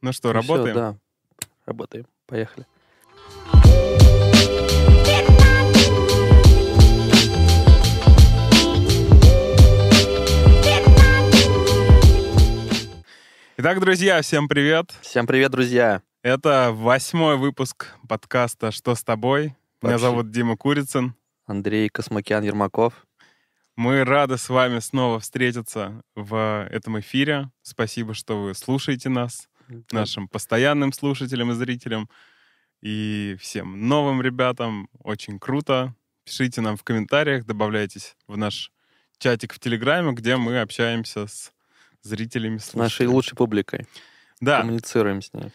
Ну что, работаем? Всё, да, работаем. Поехали. Итак, друзья, всем привет. Всем привет, друзья. Это восьмой выпуск подкаста «Что с тобой?». Меня Вообще. зовут Дима Курицын. Андрей Космокян-Ермаков. Мы рады с вами снова встретиться в этом эфире. Спасибо, что вы слушаете нас, нашим постоянным слушателям и зрителям, и всем новым ребятам. Очень круто. Пишите нам в комментариях, добавляйтесь в наш чатик в Телеграме, где мы общаемся с зрителями, С нашей лучшей публикой. Да, Коммуницируем с ней.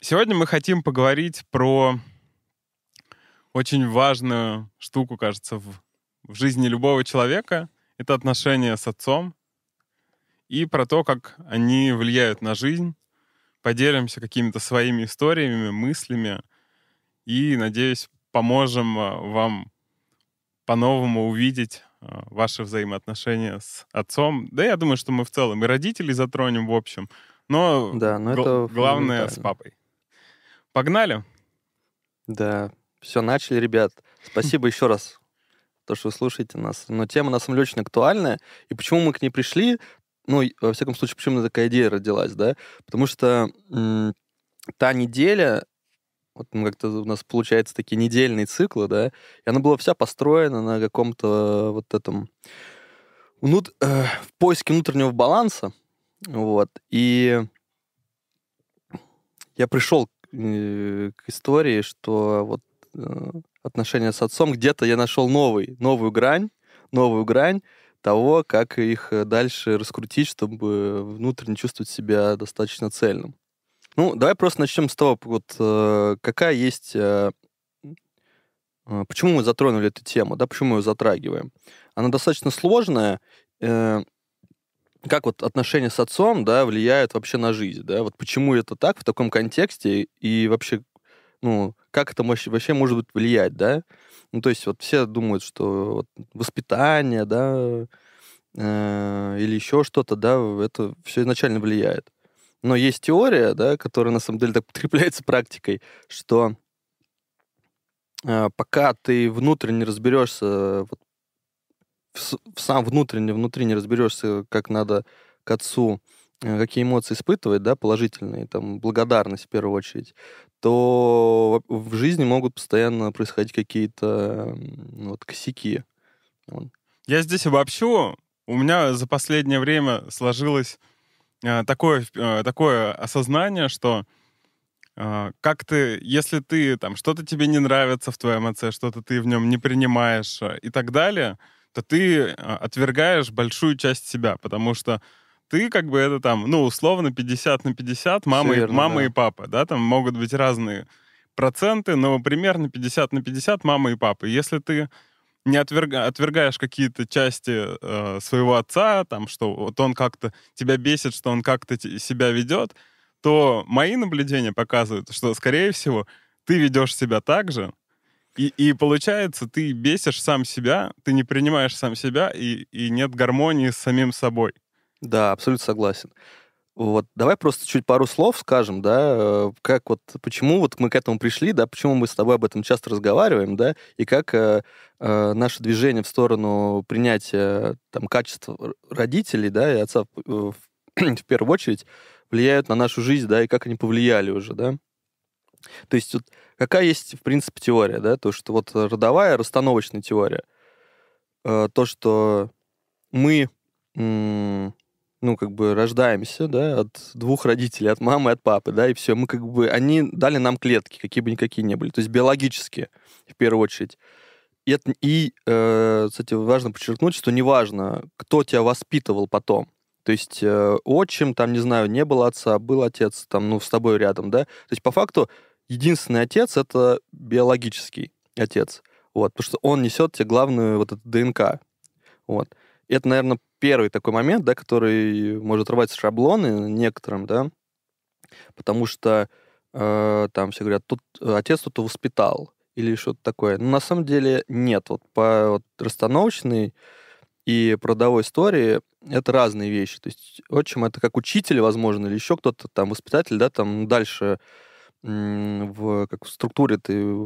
Сегодня мы хотим поговорить про очень важную штуку, кажется, в, в жизни любого человека. Это отношения с отцом и про то, как они влияют на жизнь. Поделимся какими-то своими историями, мыслями и, надеюсь, поможем а, вам по-новому увидеть а, ваши взаимоотношения с отцом. Да, я думаю, что мы в целом и родителей затронем, в общем. Но, Да, но гл- это главное с папой. Погнали. Да, все, начали, ребят. Спасибо еще раз, то, что вы слушаете нас. Но тема, на самом деле, очень актуальная. И почему мы к ней пришли? Ну, во всяком случае, почему такая идея родилась, да? Потому что м, та неделя, вот мы как-то у нас получается такие недельные циклы, да, и она была вся построена на каком-то вот этом внут- э, в поиске внутреннего баланса, вот, и я пришел э, к истории, что вот э, отношения с отцом, где-то я нашел новый, новую грань, новую грань того, как их э, дальше раскрутить, чтобы внутренне чувствовать себя достаточно цельным. Ну, давай просто начнем с того, вот э, какая есть... э, почему мы затронули эту тему, да, почему мы ее затрагиваем? Она достаточно сложная. как вот отношения с отцом, да, влияют вообще на жизнь, да, вот почему это так в таком контексте и вообще, ну, как это вообще может быть влиять, да? Ну, то есть вот все думают, что вот воспитание, да, э, или еще что-то, да, это все изначально влияет. Но есть теория, да, которая на самом деле так подкрепляется практикой, что э, пока ты внутренне не разберешься вот, в, сам внутренне, внутри не разберешься, как надо к отцу, э, какие эмоции испытывать, да, положительные, там, благодарность в первую очередь, то в жизни могут постоянно происходить какие-то вот косяки. Я здесь обобщу. У меня за последнее время сложилось э, такое, э, такое осознание, что э, как ты, если ты там что-то тебе не нравится в твоем отце, что-то ты в нем не принимаешь и так далее, то ты отвергаешь большую часть себя, потому что ты как бы это там, ну, условно 50 на 50, мама, и, верно, мама да. и папа, да, там могут быть разные проценты, но примерно 50 на 50 мама и папа. Если ты не отверга- отвергаешь какие-то части э, своего отца, там, что вот он как-то тебя бесит, что он как-то себя ведет, то мои наблюдения показывают, что, скорее всего, ты ведешь себя так же, и, и получается, ты бесишь сам себя, ты не принимаешь сам себя, и, и нет гармонии с самим собой. Да, абсолютно согласен. Вот, давай просто чуть пару слов скажем, да, э, как вот, почему вот мы к этому пришли, да, почему мы с тобой об этом часто разговариваем, да, и как э, э, наше движение в сторону принятия там качества р- родителей, да, и отца в, в- первую очередь влияют на нашу жизнь, да, и как они повлияли уже, да. То есть вот какая есть, в принципе, теория, да, то, что вот родовая расстановочная теория, то, что мы ну, как бы рождаемся, да, от двух родителей, от мамы от папы, да, и все. Мы как бы, они дали нам клетки, какие бы никакие ни были, то есть биологические, в первую очередь. И, это- и э, кстати, важно подчеркнуть, что неважно, кто тебя воспитывал потом. То есть э, отчим, там, не знаю, не было отца, был отец, там, ну, с тобой рядом, да. То есть по факту единственный отец — это биологический отец. Вот, потому что он несет тебе главную вот эту ДНК. Вот. Это, наверное, первый такой момент, да, который может рвать шаблоны некоторым, да, потому что э, там все говорят, тут э, отец тут воспитал или что-то такое. Но на самом деле нет. Вот по вот, расстановочной и про родовой истории это разные вещи. То есть отчим это как учитель, возможно, или еще кто-то там, воспитатель, да, там дальше в, как в структуре ты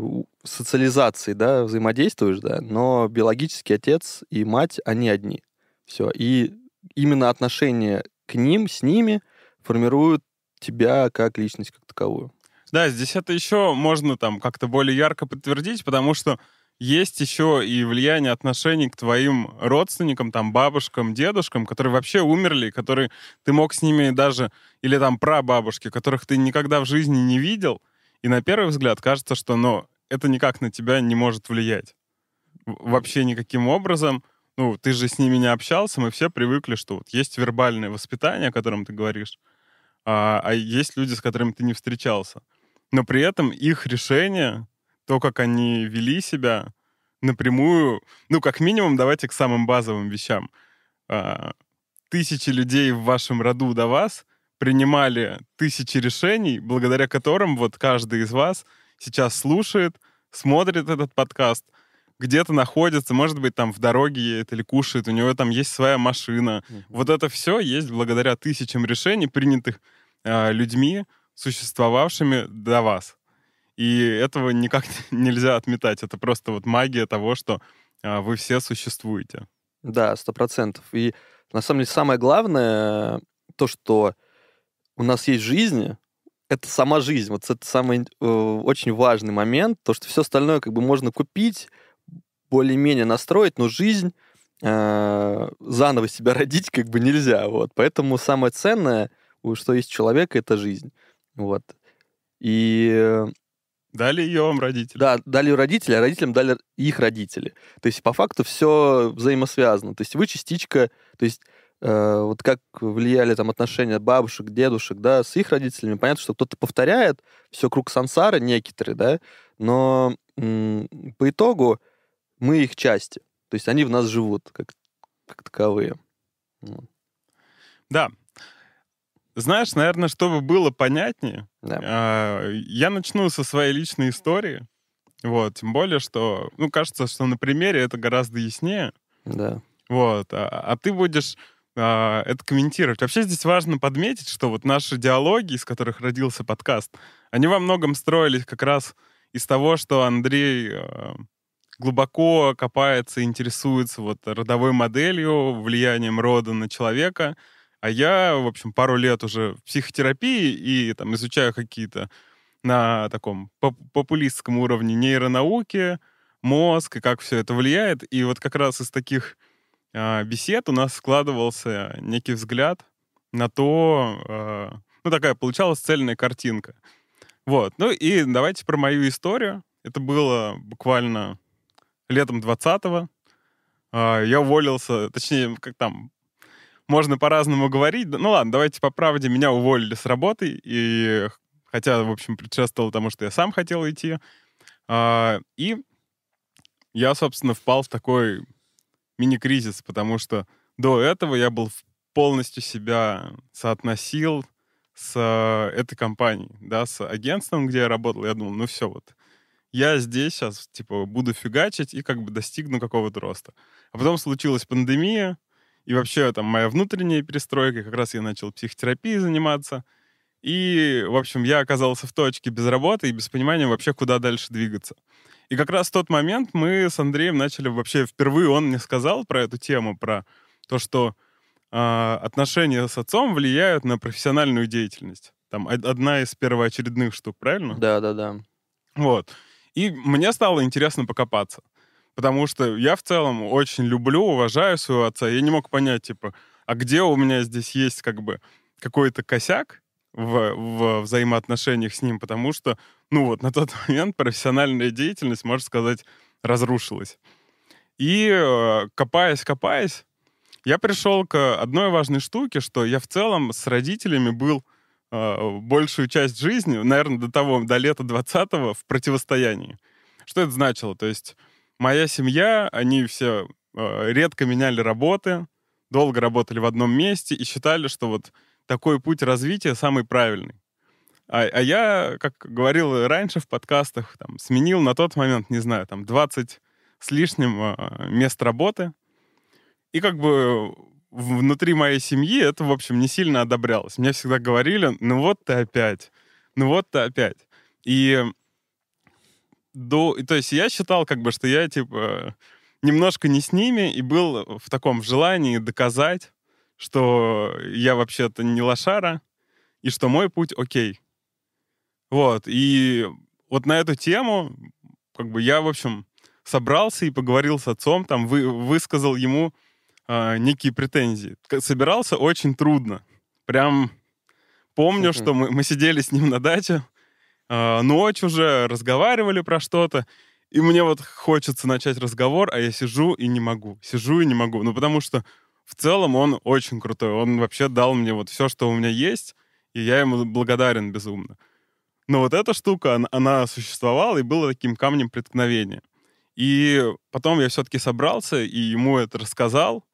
социализации, да, взаимодействуешь, да, но биологический отец и мать, они одни. Все. И именно отношения к ним, с ними формируют тебя как личность, как таковую. Да, здесь это еще можно там как-то более ярко подтвердить, потому что есть еще и влияние отношений к твоим родственникам, там, бабушкам, дедушкам, которые вообще умерли, которые ты мог с ними даже, или там прабабушки, которых ты никогда в жизни не видел, и на первый взгляд кажется, что, ну, это никак на тебя не может влиять. Вообще никаким образом. Ну, ты же с ними не общался, мы все привыкли, что вот есть вербальное воспитание, о котором ты говоришь, а, а есть люди, с которыми ты не встречался. Но при этом их решение то, как они вели себя напрямую, ну, как минимум, давайте к самым базовым вещам. А, тысячи людей в вашем роду до вас принимали тысячи решений, благодаря которым вот каждый из вас сейчас слушает, смотрит этот подкаст, где-то находится, может быть, там в дороге едет или кушает, у него там есть своя машина. Mm-hmm. Вот это все есть благодаря тысячам решений, принятых э, людьми, существовавшими до вас. И этого никак нельзя отметать. Это просто вот магия того, что а, вы все существуете. Да, сто процентов. И на самом деле самое главное, то, что у нас есть жизнь, это сама жизнь. Вот это самый э, очень важный момент, то, что все остальное как бы можно купить, более-менее настроить, но жизнь э, заново себя родить как бы нельзя. Вот. Поэтому самое ценное, что есть у человека, это жизнь. Вот. И Дали ее вам родители. Да, дали ее родители, а родителям дали их родители. То есть по факту все взаимосвязано. То есть вы частичка, то есть э, вот как влияли там отношения бабушек, дедушек, да, с их родителями. Понятно, что кто-то повторяет все круг сансары некоторые, да, но по итогу мы их части. То есть они в нас живут как, как таковые. Да, знаешь, наверное, чтобы было понятнее, да. А, я начну со своей личной истории. Вот, тем более, что, ну, кажется, что на примере это гораздо яснее. Да. Вот, а, а ты будешь а, это комментировать. Вообще здесь важно подметить, что вот наши диалоги, из которых родился подкаст, они во многом строились как раз из того, что Андрей а, глубоко копается, интересуется вот родовой моделью, влиянием рода на человека — а я, в общем, пару лет уже в психотерапии и там изучаю какие-то на таком популистском уровне нейронауки, мозг и как все это влияет. И вот как раз из таких э, бесед у нас складывался некий взгляд на то, э, ну такая получалась цельная картинка. Вот. Ну и давайте про мою историю. Это было буквально летом 20-го. Э, а, я уволился, точнее, как там, можно по-разному говорить. Ну ладно, давайте по правде. Меня уволили с работы, и хотя, в общем, предшествовало тому, что я сам хотел идти. А, и я, собственно, впал в такой мини-кризис, потому что до этого я был полностью себя соотносил с этой компанией, да, с агентством, где я работал. Я думал, ну все, вот я здесь сейчас, типа, буду фигачить и как бы достигну какого-то роста. А потом случилась пандемия, и вообще там моя внутренняя перестройка, как раз я начал психотерапией заниматься. И, в общем, я оказался в точке без работы и без понимания вообще, куда дальше двигаться. И как раз в тот момент мы с Андреем начали вообще впервые, он мне сказал про эту тему, про то, что э, отношения с отцом влияют на профессиональную деятельность. Там одна из первоочередных штук, правильно? Да, да, да. Вот. И мне стало интересно покопаться потому что я в целом очень люблю, уважаю своего отца. Я не мог понять, типа, а где у меня здесь есть как бы какой-то косяк в, в взаимоотношениях с ним, потому что, ну вот, на тот момент профессиональная деятельность, можно сказать, разрушилась. И э, копаясь, копаясь, я пришел к одной важной штуке, что я в целом с родителями был большую часть жизни, наверное, до того, до лета 20-го в противостоянии. Что это значило? То есть моя семья, они все э, редко меняли работы, долго работали в одном месте и считали, что вот такой путь развития самый правильный. А, а я, как говорил раньше в подкастах, там, сменил на тот момент, не знаю, там 20 с лишним э, мест работы. и как бы внутри моей семьи это, в общем, не сильно одобрялось. Мне всегда говорили, ну вот ты опять, ну вот ты опять. И до... То есть я считал, как бы, что я, типа, немножко не с ними и был в таком желании доказать, что я вообще-то не лошара, и что мой путь окей. Вот, и вот на эту тему, как бы я, в общем, собрался и поговорил с отцом, там, вы, высказал ему э, некие претензии. Собирался очень трудно. Прям помню, что мы, мы сидели с ним на даче, э, ночь уже, разговаривали про что-то, и мне вот хочется начать разговор, а я сижу и не могу. Сижу и не могу. Ну, потому что в целом он очень крутой. Он вообще дал мне вот все, что у меня есть, и я ему благодарен безумно. Но вот эта штука, она, она существовала и была таким камнем преткновения. И потом я все-таки собрался и ему это рассказал.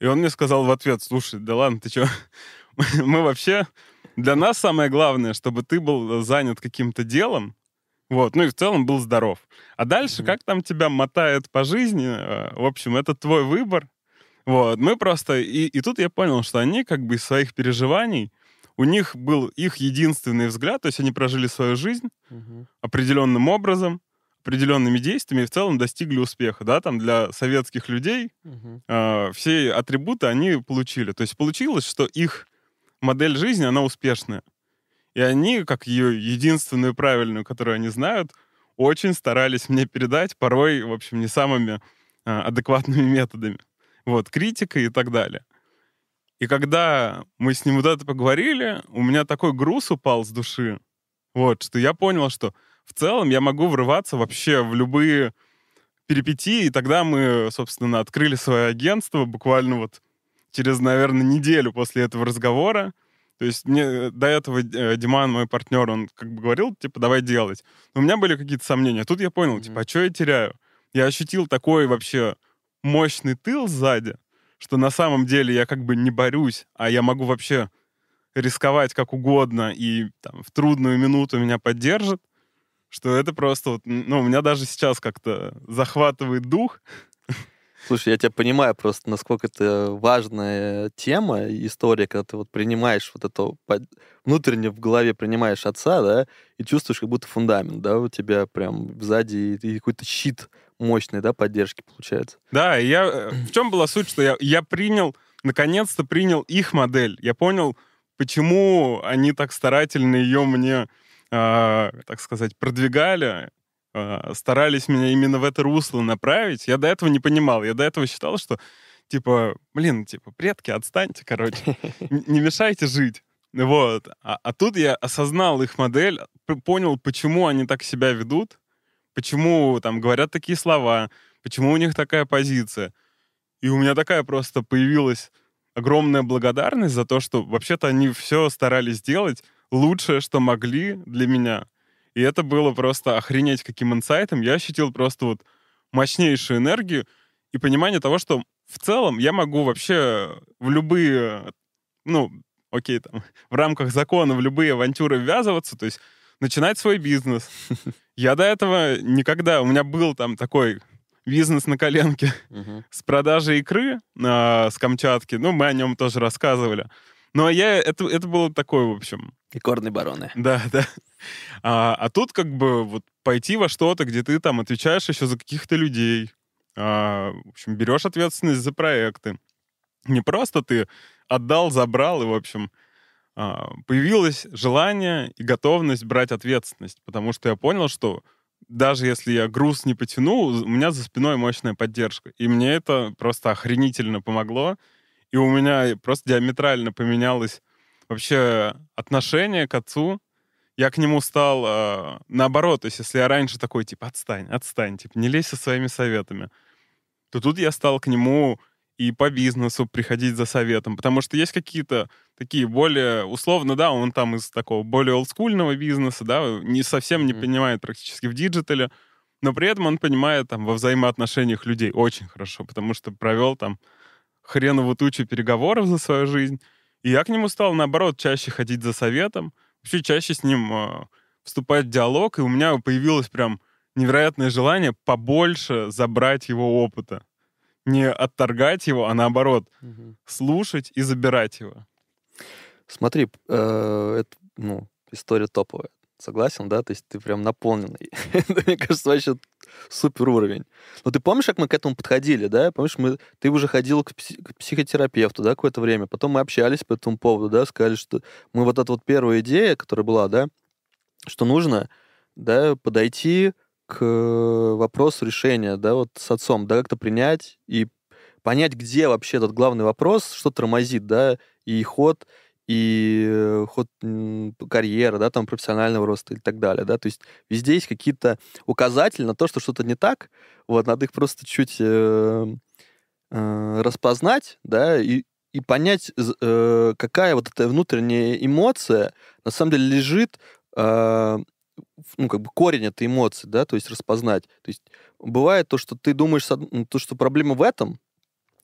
И он мне сказал в ответ, слушай, да ладно, ты что? Мы вообще... Для нас самое главное, чтобы ты был занят каким-то делом, вот, ну и в целом был здоров. А дальше, mm-hmm. как там тебя мотает по жизни, э, в общем, это твой выбор. Вот, мы просто... И, и тут я понял, что они как бы из своих переживаний, у них был их единственный взгляд, то есть они прожили свою жизнь mm-hmm. определенным образом, определенными действиями и в целом достигли успеха, да, там для советских людей э, все атрибуты они получили. То есть получилось, что их модель жизни, она успешная. И они, как ее единственную правильную, которую они знают, очень старались мне передать, порой, в общем, не самыми а, адекватными методами. Вот, критика и так далее. И когда мы с ним вот это поговорили, у меня такой груз упал с души, вот, что я понял, что в целом я могу врываться вообще в любые перипетии, и тогда мы, собственно, открыли свое агентство буквально вот через, наверное, неделю после этого разговора. То есть мне э, до этого э, Диман, мой партнер, он как бы говорил, типа, давай делать. Но у меня были какие-то сомнения. Тут я понял, mm-hmm. типа, а что я теряю? Я ощутил такой вообще мощный тыл сзади, что на самом деле я как бы не борюсь, а я могу вообще рисковать как угодно, и там, в трудную минуту меня поддержат, что это просто вот, ну, у меня даже сейчас как-то захватывает дух, Слушай, я тебя понимаю просто, насколько это важная тема, история, когда ты вот принимаешь вот это, внутренне в голове принимаешь отца, да, и чувствуешь как будто фундамент, да, у тебя прям сзади и какой-то щит мощный, да, поддержки получается. Да, я... Э, в чем была суть, что я, я принял, наконец-то принял их модель. Я понял, почему они так старательно ее мне, э, так сказать, продвигали, э, старались меня именно в это русло направить, я до этого не понимал. Я до этого считал, что, типа, блин, типа, предки, отстаньте, короче, не мешайте жить. Вот. А, а тут я осознал их модель, понял, почему они так себя ведут, почему там говорят такие слова, почему у них такая позиция. И у меня такая просто появилась огромная благодарность за то, что вообще-то они все старались сделать лучшее, что могли для меня. И это было просто охренеть каким инсайтом. Я ощутил просто вот мощнейшую энергию и понимание того, что в целом я могу вообще в любые, ну, окей, там, в рамках закона в любые авантюры ввязываться, то есть начинать свой бизнес. Я до этого никогда, у меня был там такой бизнес на коленке с продажей икры э, с Камчатки, ну, мы о нем тоже рассказывали. Но я, это, это было такое, в общем... Икорные бароны. Да, да. А, а тут как бы вот пойти во что-то, где ты там отвечаешь еще за каких-то людей, а, в общем, берешь ответственность за проекты. Не просто ты отдал, забрал, и, в общем, а, появилось желание и готовность брать ответственность, потому что я понял, что даже если я груз не потяну, у меня за спиной мощная поддержка. И мне это просто охренительно помогло. И у меня просто диаметрально поменялось вообще отношение к отцу, я к нему стал э, наоборот. То есть, если я раньше такой, типа, отстань, отстань, типа, не лезь со своими советами, то тут я стал к нему и по бизнесу приходить за советом, потому что есть какие-то такие более, условно, да, он там из такого более олдскульного бизнеса, да, не совсем не понимает практически в диджитале, но при этом он понимает там во взаимоотношениях людей очень хорошо, потому что провел там хреновую тучу переговоров за свою жизнь, и я к нему стал, наоборот, чаще ходить за советом, вообще чаще с ним э, вступать в диалог, и у меня появилось прям невероятное желание побольше забрать его опыта. не отторгать его, а наоборот, Мгм. слушать и забирать его. Смотри, э, это, ну, история топовая. Согласен, да? То есть ты прям наполненный. Мне кажется, вообще супер уровень. Но ты помнишь, как мы к этому подходили, да? Помнишь, мы, ты уже ходил к, пси- к психотерапевту, да, какое-то время. Потом мы общались по этому поводу, да, сказали, что мы вот эта вот первая идея, которая была, да, что нужно, да, подойти к вопросу решения, да, вот с отцом, да, как-то принять и понять, где вообще этот главный вопрос, что тормозит, да, и ход, и э, ход карьеры, да, там, профессионального роста и так далее, да, то есть везде есть какие-то указатели на то, что что-то не так, вот, надо их просто чуть э, э, распознать, да, и, и понять, э, какая вот эта внутренняя эмоция на самом деле лежит, э, ну, как бы корень этой эмоции, да, то есть распознать. То есть бывает то, что ты думаешь, то, что проблема в этом,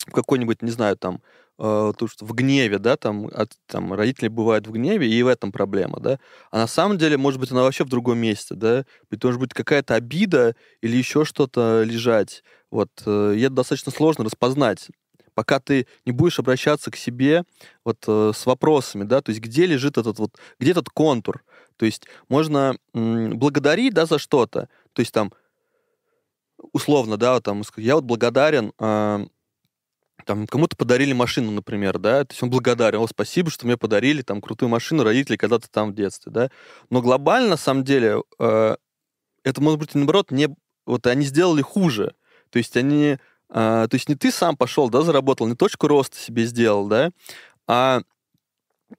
в какой-нибудь, не знаю, там, э, то, что в гневе, да, там, от, там, родители бывают в гневе, и в этом проблема, да. А на самом деле, может быть, она вообще в другом месте, да. Ведь может быть какая-то обида или еще что-то лежать. Вот, э, это достаточно сложно распознать пока ты не будешь обращаться к себе вот э, с вопросами, да, то есть где лежит этот вот, где этот контур, то есть можно м, благодарить, да, за что-то, то есть там условно, да, там я вот благодарен, а, там кому-то подарили машину, например, да, то есть он благодарен, о, спасибо, что мне подарили там крутую машину родители когда-то там в детстве, да, но глобально на самом деле э, это может быть наоборот не вот они сделали хуже, то есть они а, то есть не ты сам пошел, да, заработал, не точку роста себе сделал, да, а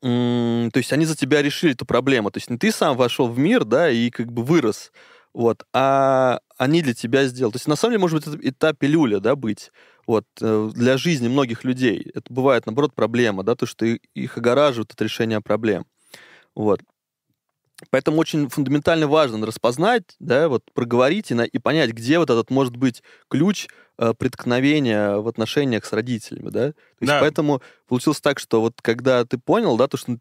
то есть они за тебя решили эту проблему. То есть не ты сам вошел в мир, да, и как бы вырос, вот, а они для тебя сделали. То есть на самом деле может быть это, это пилюля, да, быть, вот, э, для жизни многих людей. Это бывает, наоборот, проблема, да, то, что их огораживает от решения проблем. Вот. Поэтому очень фундаментально важно распознать, да, вот проговорить и, на- и понять, где вот этот может быть ключ э, преткновения в отношениях с родителями, да. То есть Да. поэтому получилось так, что вот когда ты понял, да, то, что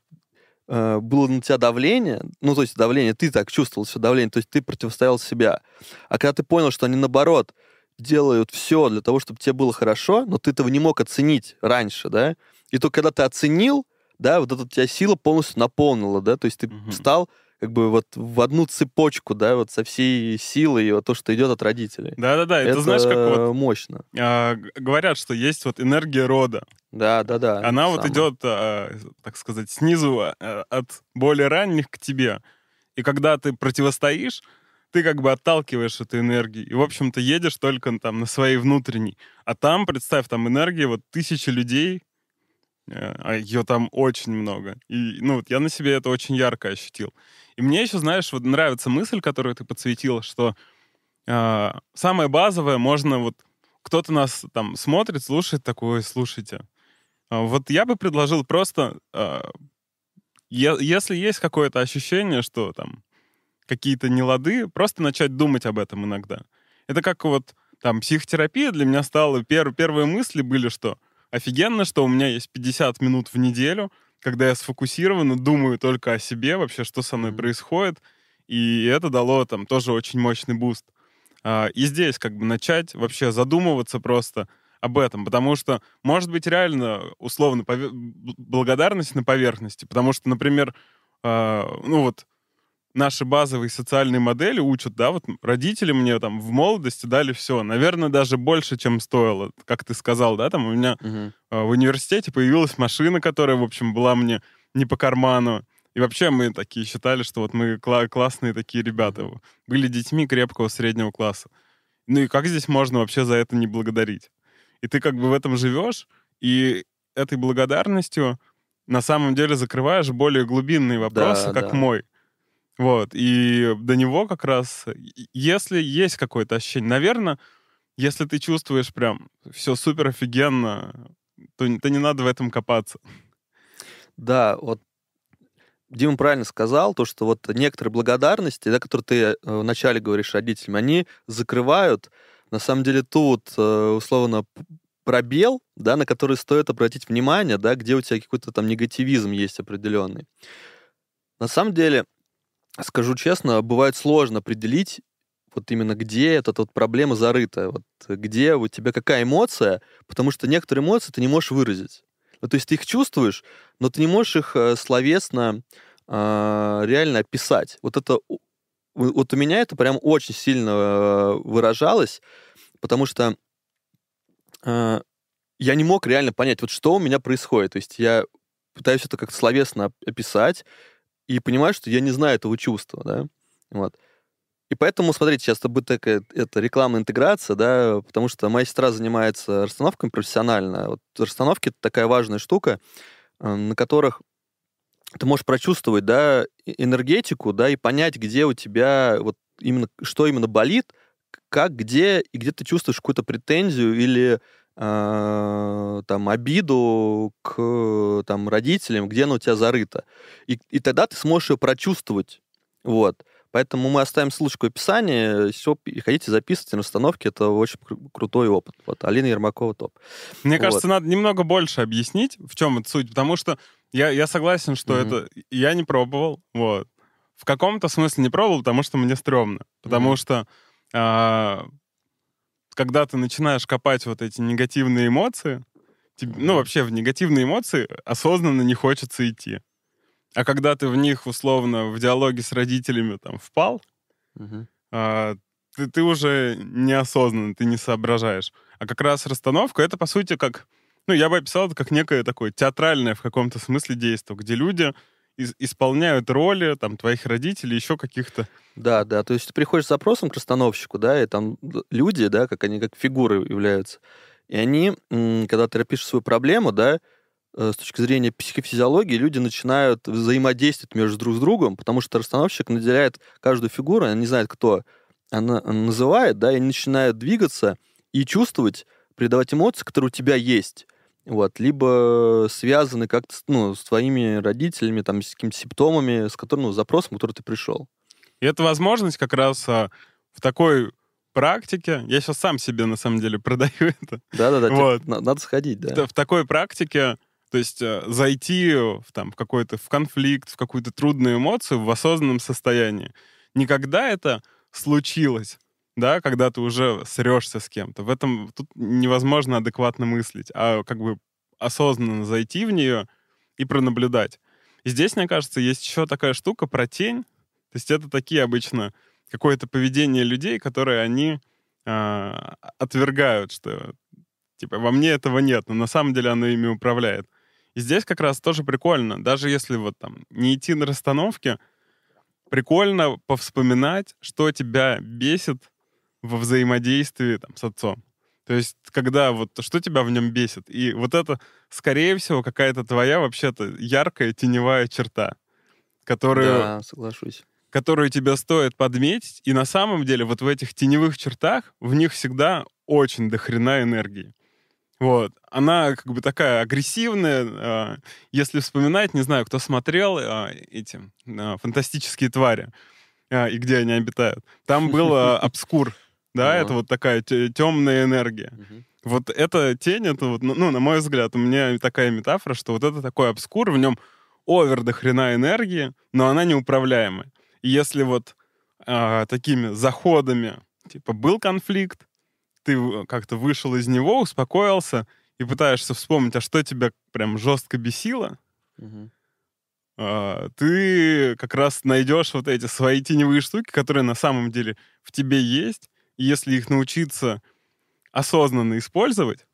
э, было на тебя давление, ну, то есть давление, ты так чувствовал все давление, то есть ты противостоял себя. А когда ты понял, что они, наоборот, делают все для того, чтобы тебе было хорошо, но ты этого не мог оценить раньше, да, и только когда ты оценил, да, вот эта тебя сила полностью наполнила, да, то есть ты Мгм. стал как бы вот в одну цепочку, да, вот со всей силой, вот то, что идет от родителей. Да-да-да, это, знаешь, как вот мощно. а, говорят, что есть вот энергия рода. Да, да, да. Она вот самое. идет, а, так сказать, снизу а, от более ранних к тебе. И когда ты противостоишь, ты как бы отталкиваешь эту энергию. И, в общем-то, едешь только там на своей внутренней. А там, представь, там энергия вот тысячи людей, э, а ее там очень много. И, ну, вот я на себе это очень ярко ощутил. И мне еще, знаешь, вот нравится мысль, которую ты подсветил, что а, самое базовое можно вот кто-то нас там смотрит, слушает такое, слушайте. А, Вот я бы предложил просто, е- если есть какое-то ощущение, что там какие-то нелады, просто начать думать об этом иногда. Это как вот там психотерапия для меня стала, пер- первые мысли были, что офигенно, что у меня есть 50 минут в неделю, когда я сфокусированно думаю только о себе, вообще, что со мной Мгм. происходит, и это дало там тоже очень мощный буст. А, И здесь как бы начать вообще задумываться просто об этом, потому что, может быть, реально, условно, пове- благодарность на поверхности, потому что, например, а, ну вот, наши базовые социальные модели учат, да, вот родители мне там в молодости дали все, наверное, даже больше, чем стоило, как ты сказал, да, там у меня а, в университете появилась машина, которая, в общем, была мне не по карману. И вообще мы такие считали, что вот мы кла- классные такие ребята. Были детьми крепкого среднего класса. Ну и как здесь можно вообще за это не благодарить? И ты как бы в этом живешь, и этой благодарностью на самом деле закрываешь более глубинные вопросы, Да, как да. мой. Вот, и до него как раз, если есть какое-то ощущение, наверное, если ты чувствуешь прям все супер офигенно, то, то не надо в этом копаться. Да, вот Дима правильно сказал, то, что вот некоторые благодарности, да, которые ты э, вначале говоришь родителям, они закрывают, на самом деле, тут, э, условно, пробел, да, на который стоит обратить внимание, да, где у тебя какой-то там негативизм есть определенный. На самом деле, скажу честно, бывает сложно определить, вот именно где эта вот проблема зарыта, вот где у тебя какая эмоция, потому что некоторые эмоции ты не можешь выразить. Ну, то есть ты их чувствуешь, но ты не можешь их э, словесно э, реально описать. Вот это вот у меня это прям очень сильно э, выражалось, потому что э, я не мог реально понять, вот что у меня происходит. То есть я пытаюсь это как-то словесно описать и понимаю, что я не знаю этого чувства, да, вот. И поэтому, смотрите, сейчас это будет такая это рекламная интеграция, да, потому что моя сестра занимается расстановками профессионально. Вот расстановки — это такая важная штука, э, на которых ты можешь прочувствовать, да, энергетику, да, и понять, где у тебя вот именно, что именно болит, как, где, и где ты чувствуешь какую-то претензию или э, там обиду к там родителям, где она у тебя зарыта. И, и тогда ты сможешь ее прочувствовать. Вот. Поэтому мы оставим ссылочку в описании. Все, хотите записывать на установке, это очень кру- крутой опыт. Вот, Алина Ермакова топ. Мне Вот. кажется, надо немного больше объяснить, в чем это суть, потому что я, я согласен, что Мгм. это я не пробовал, вот. В каком-то смысле не пробовал, потому что мне стрёмно. Потому Мгм. что а, когда ты начинаешь копать вот эти негативные эмоции, тебе- ну, вообще в негативные эмоции осознанно не хочется идти. А когда ты в них, условно, в диалоге с родителями там впал, Мгм. а, ты, ты уже неосознанно, ты не соображаешь. А как раз расстановка — это, по сути, как... Ну, я бы описал это как некое такое театральное в каком-то смысле действие, где люди исполняют роли там твоих родителей, еще каких-то... Да, да. То есть ты приходишь с запросом к расстановщику, да, и там люди, да, как они как фигуры являются. И они, когда ты пишешь свою проблему, да, э, с точки зрения психофизиологии, люди начинают взаимодействовать между друг с другом, потому что расстановщик наделяет каждую фигуру, она не знает, кто она называет, да, и они начинают двигаться и чувствовать, придавать эмоции, которые у тебя есть. Вот, либо связаны как-то с, ну, с твоими родителями, там, с какими-то симптомами, с которым, ну, запросом, который ты пришел. И это возможность как раз а, в такой практике... Я сейчас сам себе, на самом деле, продаю это. Да-да-да, Вот. на- надо сходить, да. В такой практике, то есть э, зайти в, там, в какой-то в конфликт, в какую-то трудную эмоцию в осознанном состоянии. Никогда это случилось, да, когда ты уже срешься с кем-то. В этом тут невозможно адекватно мыслить, а как бы осознанно зайти в нее и пронаблюдать. И здесь, мне кажется, есть еще такая штука про тень. То есть это такие обычно какое-то поведение людей, которые они а, отвергают, что типа во мне этого нет, но на самом деле оно ими управляет. И здесь как раз тоже прикольно, даже если вот там не идти на расстановки, прикольно повспоминать, что тебя бесит во взаимодействии там, с отцом. То есть, когда вот что тебя в нем бесит. И вот это, скорее всего, какая-то твоя вообще-то яркая теневая черта, которую, Да, соглашусь. которую тебе стоит подметить. И на самом деле вот в этих теневых чертах в них всегда очень дохрена энергии. Вот. Она как бы такая агрессивная. а, Если вспоминать, не знаю, кто смотрел а, эти а, фантастические твари и где они обитают. Там был обскур. Да, Ага. это вот такая темная энергия. Вот эта тень, это вот, ну, ну, на мой взгляд, у меня такая метафора, что вот это такой обскур, в нем овер до хрена энергии, но она неуправляемая. И если вот а, такими заходами, типа, был конфликт, ты как-то вышел из него, успокоился и пытаешься вспомнить, а что тебя прям жестко бесило, Мгм. а, ты как раз найдешь вот эти свои теневые штуки, которые на самом деле в тебе есть, и если их научиться осознанно использовать,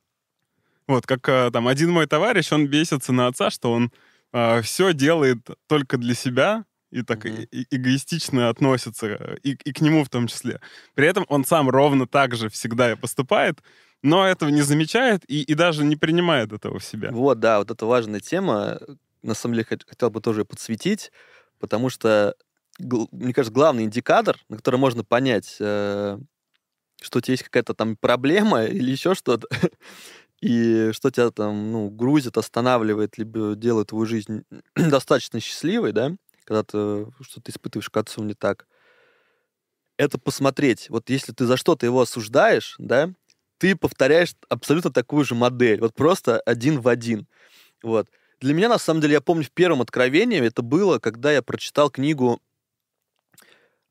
вот как а, там один мой товарищ, он бесится на отца, что он все делает только для себя и так Мгм. э- э- эгоистично относится э, и, и к нему в том числе. При этом он сам ровно так же всегда и поступает, но этого не замечает и, и даже не принимает этого в себя. Вот, да, вот это важная тема. На самом деле, хот- хотел бы тоже подсветить, потому что, мне кажется, главный индикатор, на который можно понять, э, что у тебя есть какая-то там проблема или еще что-то, и что тебя там, ну, грузит, останавливает, либо делает твою жизнь достаточно счастливой, да, когда ты что-то испытываешь к отцу не так, это посмотреть. Вот если ты за что-то его осуждаешь, да, ты повторяешь абсолютно такую же модель, вот просто один в один. Вот. Для меня, на самом деле, я помню, в первом откровении это было, когда я прочитал книгу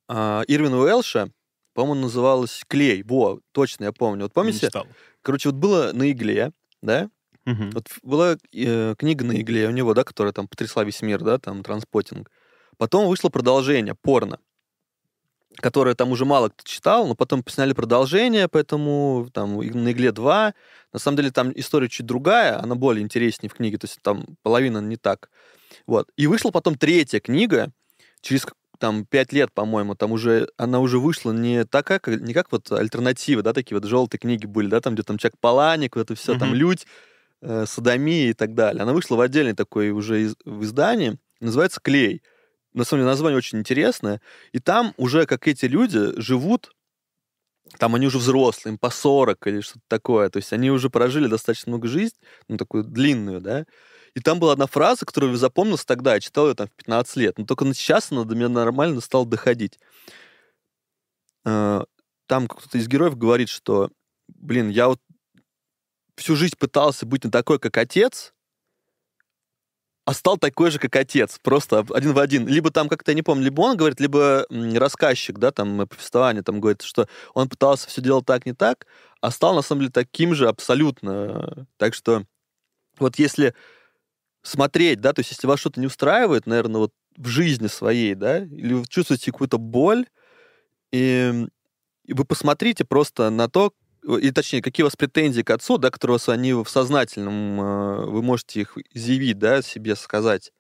а, Ирвина Уэлша По-моему, называлась «Клей». Во, точно, я помню. Вот помните? Не читал. Короче, вот было «На игле», да? Мгм. Вот была э, книга «На игле» у него, да, которая там потрясла весь мир, да, там «Транспотинг». Потом вышло продолжение «Порно», которое там уже мало кто читал, но потом сняли продолжение, поэтому там «На игле 2». На самом деле там история чуть другая, она более интереснее в книге, то есть там половина не так. Вот. И вышла потом третья книга, через там пять лет, по-моему, там уже она уже вышла не такая, как, не как вот альтернатива, да, такие вот желтые книги были, да, там где там Чак Паланик, вот это все, там Мгм. Людь, э, Садомия и так далее. Она вышла в отдельной такой уже из- в издании, называется «Клей». На самом деле название очень интересное. И там уже как эти люди живут, там они уже взрослые, им по 40 или что-то такое. То есть они уже прожили достаточно много жизни, ну, такую длинную, да. И там была одна фраза, которая запомнилась тогда, я читал ее там в 15 лет, но только сейчас она до меня нормально стала доходить. Э, Там кто-то из героев говорит, что, блин, я вот всю жизнь пытался быть не такой, как отец, а стал такой же, как отец, просто один в один. Либо там как-то, я не помню, либо он говорит, либо рассказчик, да, там, повествование, там говорит, что он пытался все делать так, не так, а стал, на самом деле, таким же абсолютно. Так что вот если смотреть, да, то есть если вас что-то не устраивает, наверное, вот в жизни своей, да, или вы чувствуете какую-то боль, и, и вы посмотрите просто на то, и точнее, какие у вас претензии к отцу, да, которые у вас они в сознательном, э, вы можете их изъявить, да, себе сказать.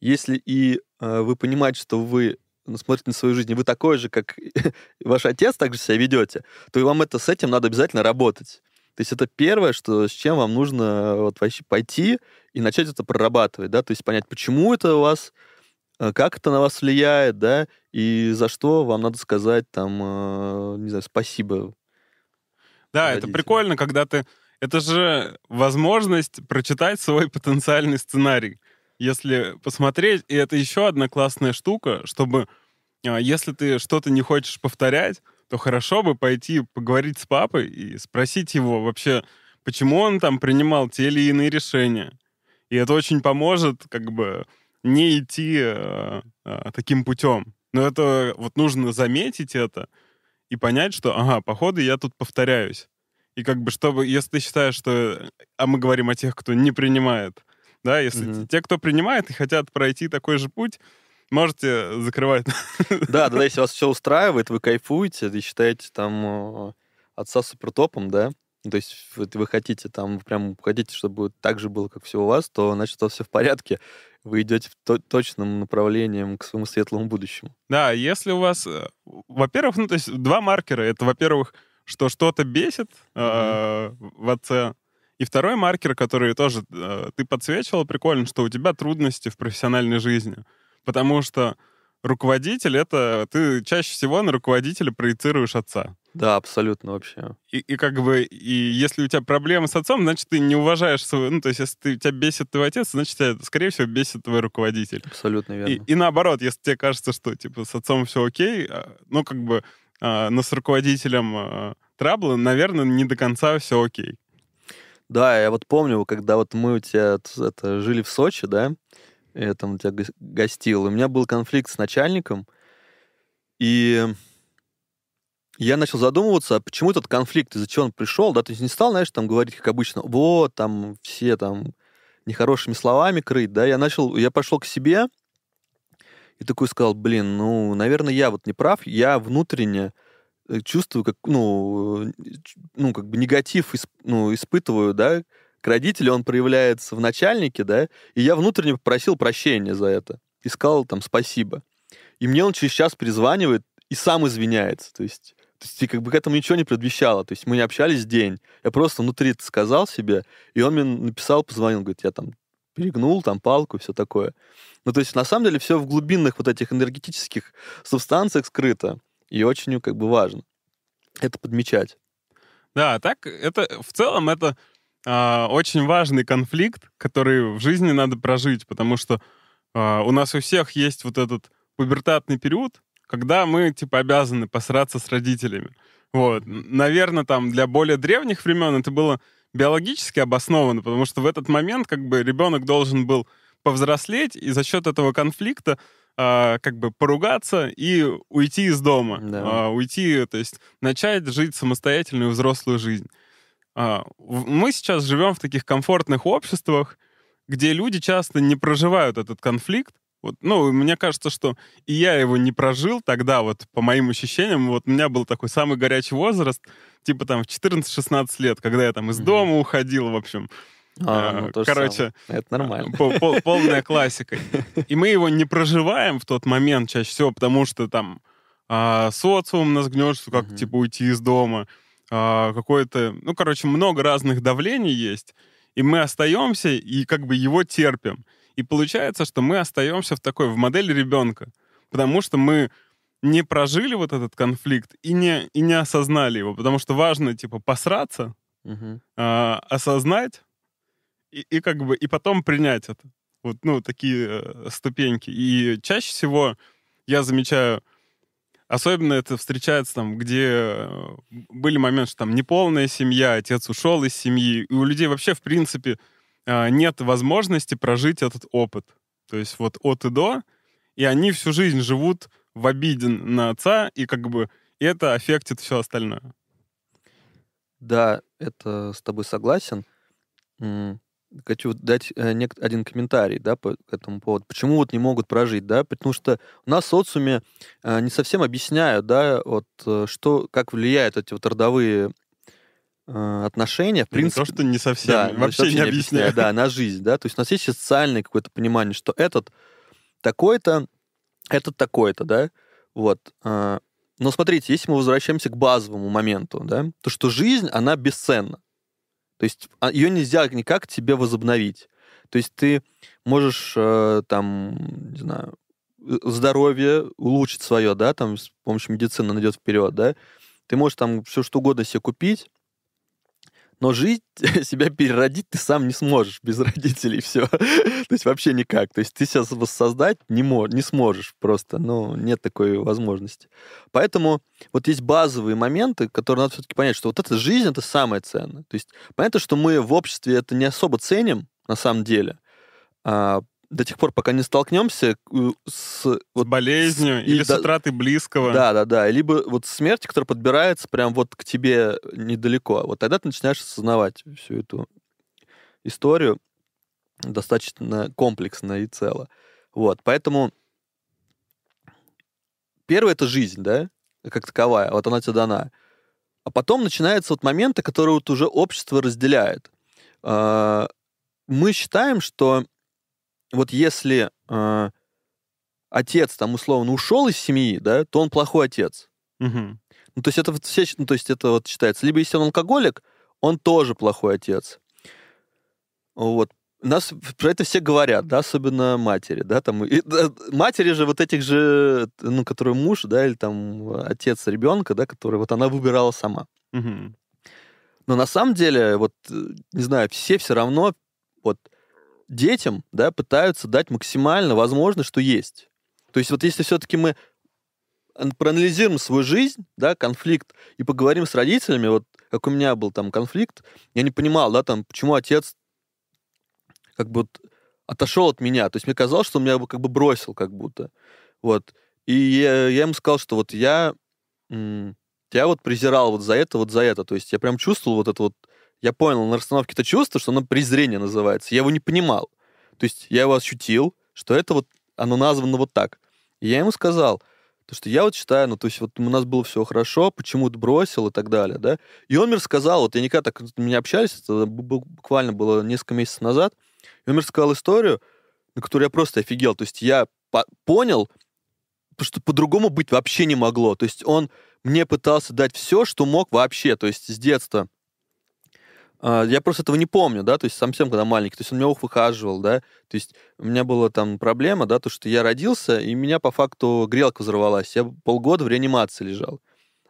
Если и э, вы понимаете, что вы ну, смотрите на свою жизнь, и вы такой же, как ваш отец, так же себя ведете, то и вам это с этим надо обязательно работать. То есть это первое, что, с чем вам нужно вот вообще пойти и начать это прорабатывать, да, то есть понять, почему это у вас, э, как это на вас влияет, да, и за что вам надо сказать там, э, не знаю, спасибо. Да, это родителям. прикольно, когда ты... Это же возможность прочитать свой потенциальный сценарий. Если посмотреть, и это еще одна классная штука, чтобы, а, если ты что-то не хочешь повторять, то хорошо бы пойти поговорить с папой и спросить его вообще, почему он там принимал те или иные решения. И это очень поможет как бы не идти э, э, таким путем. Но это вот нужно заметить это и понять, что, ага, походу я тут повторяюсь. И как бы, чтобы, если ты считаешь, что... А мы говорим о тех, кто не принимает. Да, если Мгм. те, кто принимает и хотят пройти такой же путь, можете закрывать. Да, да, если вас все устраивает, вы кайфуете и считаете там э, отца супертопом, да, то есть вы хотите там, прям хотите, чтобы так же было, как все у вас, то значит вас все в порядке, вы идете в то- точным направлением к своему светлому будущему. Да, если у вас... э, Во-первых, ну, то есть два маркера. Это, во-первых, что что-то бесит э, в отце. И второй маркер, который тоже э, ты подсвечивал, прикольно, что у тебя трудности в профессиональной жизни. Потому что руководитель — это... Ты чаще всего на руководителя проецируешь отца. Да, абсолютно вообще. И, и как бы, и если у тебя проблемы с отцом, значит, ты не уважаешь своего... Ну, то есть, если ты, тебя бесит твой отец, значит, тебя, скорее всего, бесит твой руководитель. Абсолютно верно. И, и наоборот, если тебе кажется, что типа с отцом все окей, а, ну как бы а, но с руководителем а, трабла, наверное, не до конца все окей. Да, я вот помню, когда вот мы у тебя это, жили в Сочи, да, я там у тебя гос- гостил, у меня был конфликт с начальником, и я начал задумываться, а почему этот конфликт, из-за чего он пришел, да, то есть не стал, знаешь, там говорить, как обычно, вот, там, все там нехорошими словами крыть, да, я начал, я пошел к себе и такой сказал, блин, ну, наверное, я вот не прав, я внутренне э, чувствую, как, ну, э, ну, как бы негатив исп- ну, испытываю, да, к родителю он проявляется в начальнике, да, и я внутренне попросил прощения за это, и сказал там спасибо. И мне он через час перезванивает и сам извиняется, то есть, то есть и как бы к этому ничего не предвещало, то есть мы не общались день, я просто внутри это сказал себе, и он мне написал, позвонил, говорит, я там перегнул, там палку, все такое. Ну, то есть, на самом деле, все в глубинных вот этих энергетических субстанциях скрыто, и очень как бы важно это подмечать. Да, так это в целом это а, очень важный конфликт, который в жизни надо прожить, потому что а, у нас у всех есть вот этот пубертатный период, когда мы типа обязаны посраться с родителями. Вот, наверное, там для более древних времен это было биологически обосновано, потому что в этот момент как бы ребенок должен был повзрослеть, и за счет этого конфликта а, как бы поругаться и уйти из дома. Да. А, уйти, то есть начать жить самостоятельную взрослую жизнь. А, мы сейчас живем в таких комфортных обществах, где люди часто не проживают этот конфликт. Вот, ну, мне кажется, что и я его не прожил тогда, вот по моим ощущениям, вот у меня был такой самый горячий возраст, типа там в 14-16 лет, когда я там из Мгм. дома уходил, в общем. А, А, ну, же короче, это нормально. Пол- полная классика. И мы его не проживаем в тот момент чаще всего, потому что там а, социум нас гнет, что как, типа, уйти из дома, а, какое-то... Ну, короче, много разных давлений есть, и мы остаемся и как бы его терпим. И получается, что мы остаемся в такой, в модели ребенка, потому что мы не прожили вот этот конфликт и не, и не осознали его, потому что важно, типа, посраться, Мгм. а, осознать и, и как бы и потом принять это. Вот, ну, такие э, ступеньки. И чаще всего я замечаю, особенно это встречается там, где э, были моменты, что там неполная семья, отец ушел из семьи, и у людей вообще, в принципе, а, нет возможности прожить этот опыт. То есть вот от и до, и они всю жизнь живут в обиде на отца, и как бы и это аффектит все остальное. Да, это с тобой согласен. Хочу дать э, один комментарий, да, по этому поводу. Почему вот не могут прожить, да? Потому что у нас в социуме э, не совсем объясняют, да, вот э, что, как влияют эти вот родовые отношения. В Не принципе, то, что не совсем, да, вообще, не объясняю. Да, на жизнь, да. То есть у нас есть социальное какое-то понимание, что этот такой-то, этот такой-то, да. Вот. Но смотрите, если мы возвращаемся к базовому моменту, да, то что жизнь, она бесценна. То есть ее нельзя никак тебе возобновить. То есть ты можешь э, там, не знаю, э, здоровье улучшить свое, да, там с помощью медицины найдет вперед, да. Ты можешь там все что угодно себе купить, но жить, себя переродить ты сам не сможешь без родителей, все. То есть вообще никак. То есть ты себя воссоздать не, мо- не сможешь просто, ну, нет такой возможности. Поэтому вот есть базовые моменты, которые надо все-таки понять, что вот эта жизнь, это самое ценное. То есть понятно, что мы в обществе это не особо ценим, на самом деле, а, до тех пор, пока не столкнемся э, с... с Вот, болезнью с- или и с утратой близкого. да, да, да. Либо вот смерть, которая подбирается прям вот к тебе недалеко. Вот тогда ты начинаешь осознавать всю эту историю достаточно комплексно и цело. Вот, поэтому первое — это жизнь, да, как таковая, вот она тебе дана. А потом начинаются вот моменты, которые вот уже общество разделяет. А, Мы считаем, что вот если а, отец там условно ушел из семьи, да, то он плохой отец. Мгм. Ну, то есть это вот все, ну, то есть это вот считается. Либо если он алкоголик, он тоже плохой отец. Вот. Нас про это все говорят, да, особенно матери, да, там, и, да, матери же вот этих же, ну, которые муж, да, или там отец ребенка, да, который вот она выбирала сама. Мгм. Но на самом деле, вот, э, не знаю, все все равно вот детям, да, пытаются дать максимально возможно, что есть. То есть вот если все-таки мы ан- проанализируем свою жизнь, да, конфликт, и поговорим с родителями, вот как у меня был там конфликт, я не понимал, да, там, почему отец как бы вот отошел от меня. То есть мне казалось, что он меня как бы бросил как будто. Вот. И я, я ему сказал, что вот я тебя вот презирал вот за это, вот за это. То есть я прям чувствовал вот это вот, я понял на расстановке это чувство, что оно презрение называется. Я его не понимал. То есть я его ощутил, что это вот, оно названо вот так. И я ему сказал, то, что я вот считаю, ну, то есть вот у нас было все хорошо, почему ты бросил и так далее, да. И он мне рассказал, вот я никогда так мы не общались, это бу- буквально было несколько месяцев назад, и он мне рассказал историю, на которую я просто офигел. То есть я по- понял, что по-другому быть вообще не могло. То есть он мне пытался дать все, что мог вообще, то есть с детства. А, Я просто этого не помню, да, то есть совсем когда маленький, то есть он меня выхаживал, да, то есть у меня была там проблема, да, то, что я родился, и меня по факту грелка взорвалась, я полгода в реанимации лежал.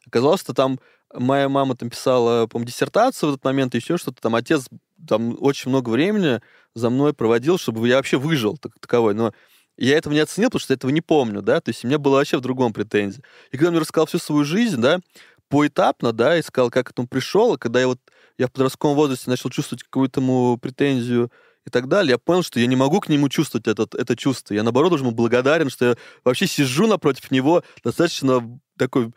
Оказалось, что там моя мама там писала, по диссертацию в этот момент, еще что-то, там. Отец там очень много времени за мной проводил, чтобы я вообще выжил так, таковой, но я этого не оценил, потому что я этого не помню, да, то есть у меня было вообще в другом претензии. И когда он мне рассказал всю свою жизнь, да, поэтапно, да, и сказал, как к этому пришел, и когда я вот я в подростковом возрасте начал чувствовать какую-то ему претензию и так далее, я понял, что я не могу к нему чувствовать этот, это чувство. Я, наоборот, должен быть благодарен, что я вообще сижу напротив него достаточно такой,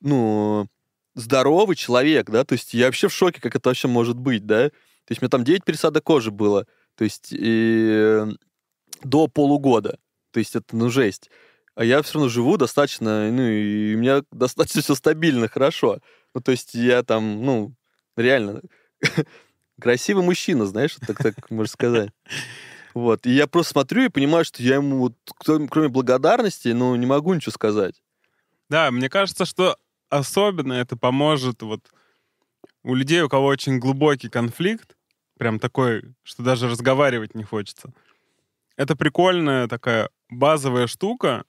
ну, здоровый человек, да, то есть я вообще в шоке, как это вообще может быть, да. То есть у меня там 9 пересадок кожи было, то есть и до полугода. То есть это, ну, жесть. А я все равно живу достаточно, ну, и у меня достаточно все стабильно, хорошо. Ну, то есть я там, ну, реально красивый мужчина, знаешь, так, так можно сказать. Вот. И я просто смотрю и понимаю, что я ему, вот, кроме благодарности, ну, не могу ничего сказать. Да, мне кажется, что особенно это поможет вот у людей, у кого очень глубокий конфликт, прям такой, что даже разговаривать не хочется. Это прикольная такая базовая штука,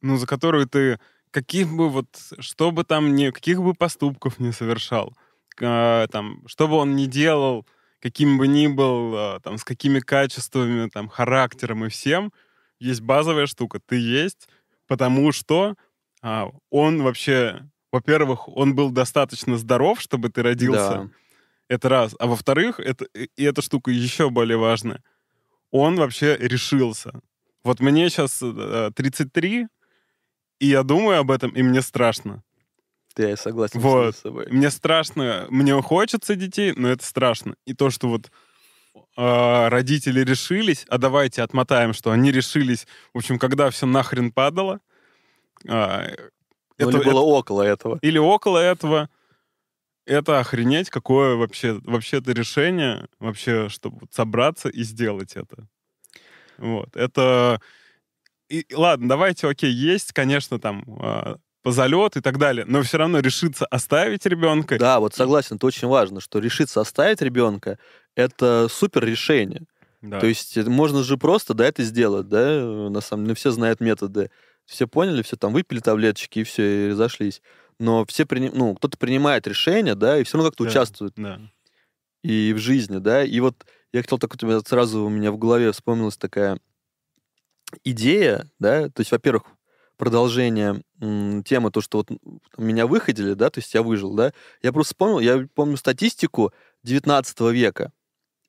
ну, за которую ты каких бы вот, что бы там ни, каких бы поступков не совершал, э, там, что бы он ни делал, каким бы ни был, э, там, с какими качествами, там, характером и всем, есть базовая штука. Ты есть, потому что э, он вообще, во-первых, он был достаточно здоров, чтобы ты родился. Да. Это раз. А во-вторых, это, и эта штука еще более важная. Он вообще решился. Вот мне сейчас 33, и я думаю об этом, и мне страшно. Да, я согласен вот. с собой. Мне страшно, мне хочется детей, но это страшно. И то, что вот э, родители решились, а давайте отмотаем, что они решились, в общем, когда все нахрен падало. Э, это, или было это, около этого. Или около этого. Это охренеть, какое вообще, вообще это решение, вообще, чтобы собраться и сделать это. Вот. Это и, ладно, давайте, окей, есть, конечно, там э, залет и так далее, но все равно решиться оставить ребенка. Да, вот согласен, это очень важно, что решиться оставить ребенка это супер решение. Да. То есть можно же просто, да, это сделать, да, на самом деле, все знают методы. Все поняли, все там выпили таблеточки и все, и разошлись. Но все, при... ну, кто-то принимает решение, да, и все равно как-то да, участвует. Да. И в жизни, да. И вот я хотел так, вот сразу у меня в голове вспомнилась такая идея, да, то есть, во-первых, продолжение темы, то, что вот меня выходили, да, то есть я выжил, да, я просто вспомнил, я помню статистику 19 века.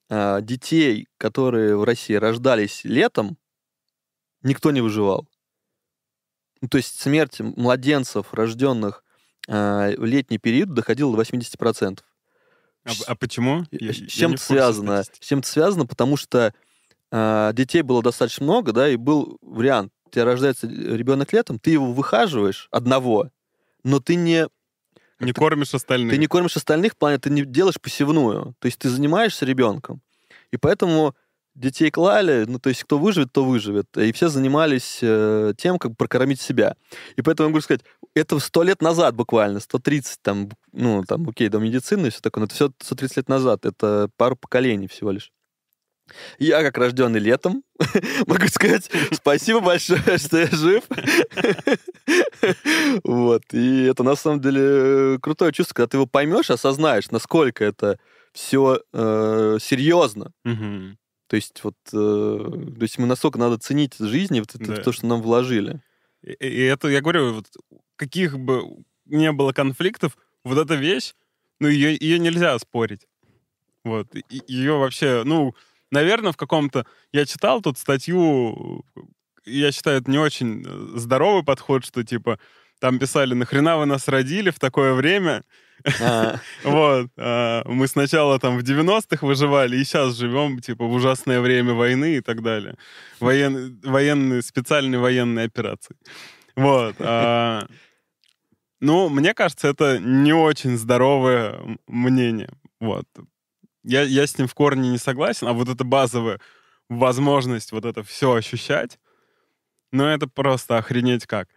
А, детей, которые в России рождались летом, никто не выживал. Ну, то есть смерть младенцев, рожденных а, в летний период, доходила до 80%. А, а почему? С чем это связано? С чем это связано? Потому что а, детей было достаточно много, да, и был вариант. Тебя рождается ребенок летом, ты его выхаживаешь одного, но ты не... Не ты, кормишь остальных. Ты не кормишь остальных, в плане ты не делаешь посевную. То есть ты занимаешься ребенком. И поэтому детей клали, ну, то есть кто выживет, то выживет. И все занимались э, тем, как прокормить себя. И поэтому я могу сказать, это сто лет назад буквально, 130 там, ну, там, окей, до медицины и все такое, но это все 130 лет назад, это пару поколений всего лишь. Я, как рожденный летом, могу сказать спасибо большое, что я жив. Вот. И это на самом деле крутое чувство, когда ты его поймешь, осознаешь, насколько это все э, серьезно. То есть вот, э, то есть мы настолько надо ценить жизни, вот это, да. то, что нам вложили. И, и это, я говорю, вот каких бы не было конфликтов, вот эта вещь, ну, ее, ее нельзя спорить. Вот. Ее вообще, ну, наверное, в каком-то... Я читал тут статью, я считаю, это не очень э, здоровый подход, что, типа, там писали, нахрена вы нас родили в такое время? А. Вот. А, мы сначала там в 90-х выживали, и сейчас живем, типа, в ужасное время войны и так далее. Воен... Военные, специальные военные операции. Вот. А, ну, мне кажется, это не очень здоровое мнение. Вот я, я с ним в корне не согласен, а вот эта базовая возможность вот это все ощущать, ну это просто охренеть как.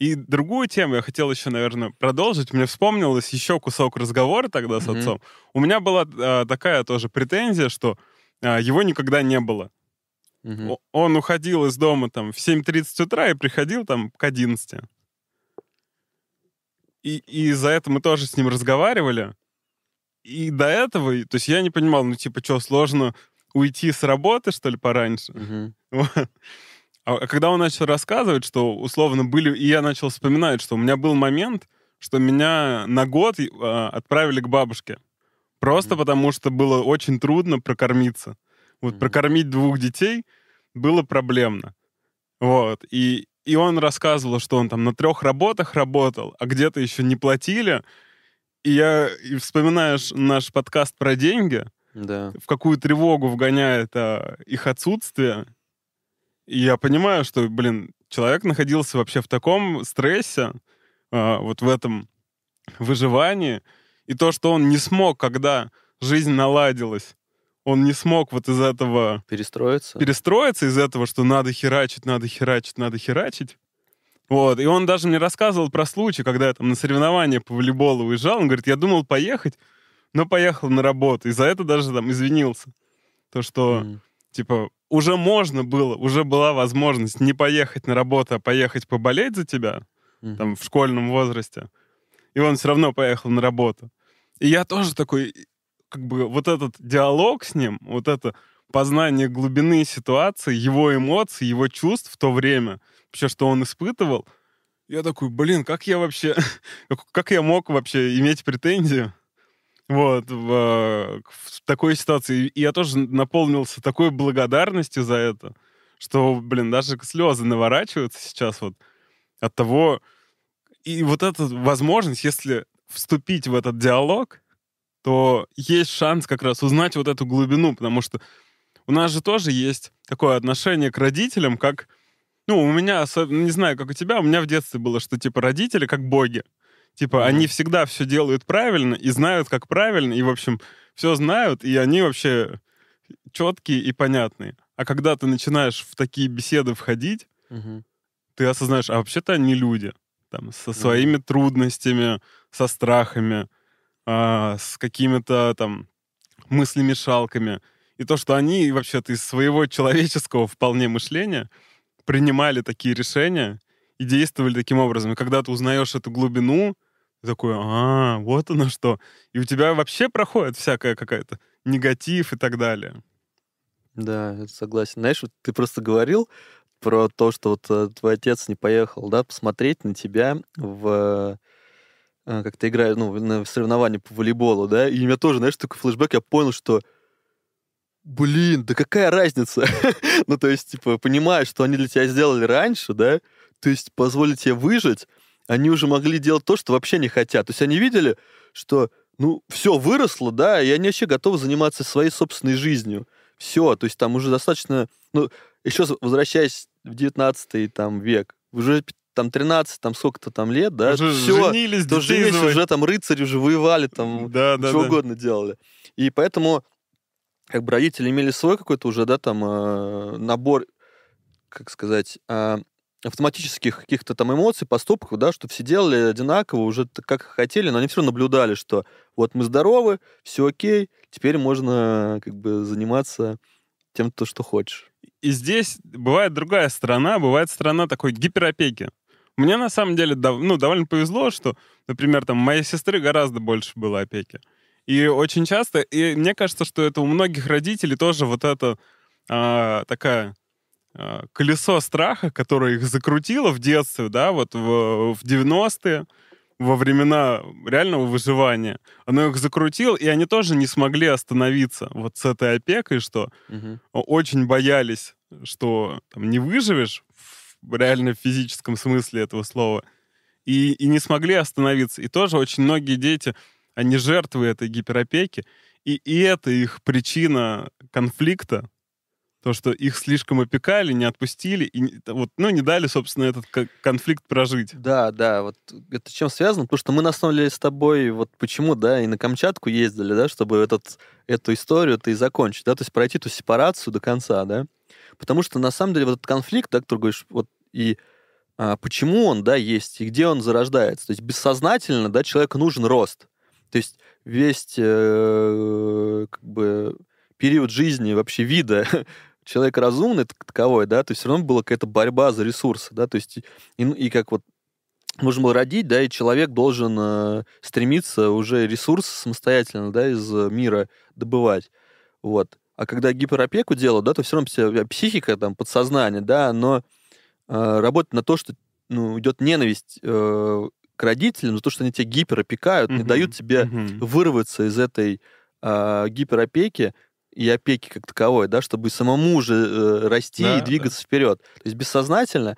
И другую тему я хотел еще, наверное, продолжить. Мне вспомнилось еще кусок разговора тогда с mm-hmm. отцом. У меня была а, такая тоже претензия, что а, его никогда не было. Угу. Он уходил из дома там в 7.30 утра и приходил там к 11. И, и за это мы тоже с ним разговаривали. И до этого, то есть я не понимал, ну типа, что, сложно уйти с работы, что ли, пораньше? Угу. А а когда он начал рассказывать, что условно были... И я начал вспоминать, что у меня был момент, что меня на год э, отправили к бабушке. Просто Мгм. потому, что было очень трудно прокормиться. Вот прокормить двух детей было проблемно. Вот. И, и он рассказывал, что он там на трех работах работал, а где-то еще не платили. И я, и вспоминаешь наш подкаст про деньги, Да. в какую тревогу вгоняет а, их отсутствие. И я понимаю, что, блин, человек находился вообще в таком стрессе, а, вот в этом выживании. И то, что он не смог, когда жизнь наладилась, он не смог вот из этого Перестроиться. перестроиться, из этого, что надо херачить, надо херачить, надо херачить. Вот, и он даже мне рассказывал про случай, когда я там на соревнования по волейболу уезжал, он говорит, я думал поехать, но поехал на работу, и за это даже там извинился. То, что, Мгм. типа, уже можно было, уже была возможность не поехать на работу, а поехать поболеть за тебя, Мгм. там, в школьном возрасте. И он все равно поехал на работу. И я тоже такой, как бы, вот этот диалог с ним, вот это познание глубины ситуации, его эмоций, его чувств в то время, вообще, что он испытывал, я такой, блин, как я вообще, как- я мог вообще иметь претензии вот, в, в такой ситуации. И я тоже наполнился такой благодарностью за это, что, блин, даже слезы наворачиваются сейчас вот от того, и вот эта возможность, если вступить в этот диалог, то есть шанс как раз узнать вот эту глубину, потому что у нас же тоже есть такое отношение к родителям, как, ну, у меня, не знаю, как у тебя, у меня в детстве было, что, типа, родители как боги. Типа, Мгм. они всегда все делают правильно и знают, как правильно, и, в общем, все знают, и они вообще четкие и понятные. А когда ты начинаешь в такие беседы входить, Мгм. ты осознаешь, а вообще-то они люди. Там, со своими трудностями, со страхами, а, с какими-то там мыслемешалками. И то, что они вообще-то из своего человеческого вполне мышления принимали такие решения и действовали таким образом. И когда ты узнаешь эту глубину, ты такой, а, вот оно что. И у тебя вообще проходит всякая какая-то негатив и так далее. Да, согласен. Знаешь, вот ты просто говорил про то, что вот э, твой отец не поехал, да, посмотреть на тебя в э, как ты играешь, ну, на соревновании по волейболу, да, и у меня тоже, знаешь, такой флешбэк, я понял, что блин, да какая разница? ну, то есть, типа, понимаешь, что они для тебя сделали раньше, да, то есть позволили тебе выжить, они уже могли делать то, что вообще не хотят. То есть они видели, что, ну, все выросло, да, и они вообще готовы заниматься своей собственной жизнью. Все, то есть там уже достаточно, ну, еще возвращаясь в 19 там, век, уже там 13, там сколько-то там лет, да, Уже все, женились, то женились, заводили. уже там рыцари уже воевали, там, Да, да, что да. угодно делали. И поэтому как бы родители имели свой какой-то уже, да, там, э, набор, как сказать, э, автоматических каких-то там эмоций, поступков, да, что все делали одинаково, уже как хотели, но они все равно наблюдали, что вот мы здоровы, все окей, теперь можно как бы заниматься тем, то, что хочешь. И здесь бывает другая сторона, бывает сторона такой гиперопеки. Мне на самом деле дов- ну, довольно повезло, что, например, там, моей сестры гораздо больше было опеки. И очень часто, и мне кажется, что это у многих родителей тоже вот это а, такая а, колесо страха, которое их закрутило в детстве, да, вот в, в 90-е, во времена реального выживания. Оно их закрутило, и они тоже не смогли остановиться вот с этой опекой, что о- очень боялись, что там, не выживешь в реально физическом смысле этого слова, и, и не смогли остановиться. И тоже очень многие дети, они жертвы этой гиперопеки, и, и это их причина конфликта, то, что их слишком опекали, не отпустили, и вот, ну, не дали, собственно, этот ко- конфликт прожить. Да, да, вот это чем связано? Потому что мы на с тобой, вот почему, да, и на Камчатку ездили, да, чтобы этот, эту историю-то и закончить, да, то есть пройти эту сепарацию до конца, да. Потому что на самом деле вот этот конфликт, да, который говоришь, вот и а, почему он, да, есть, и где он зарождается. То есть бессознательно, да, человеку нужен рост. То есть весь э, как бы период жизни вообще вида человек разумный так- таковой, да, то есть все равно была какая-то борьба за ресурсы, да, то есть и, и как вот нужно было родить, да, и человек должен э, стремиться уже ресурсы самостоятельно, да, из мира добывать. Вот. А когда гиперопеку делают, да, то все равно психика, там, подсознание, да, оно э, работает на то, что ну, идет ненависть э, к родителям за то, что они тебя гиперопекают, Мгм. не дают тебе вырваться из этой э, гиперопеки и опеки как таковой, да, чтобы самому же э, расти Да, и двигаться вперед. То есть бессознательно,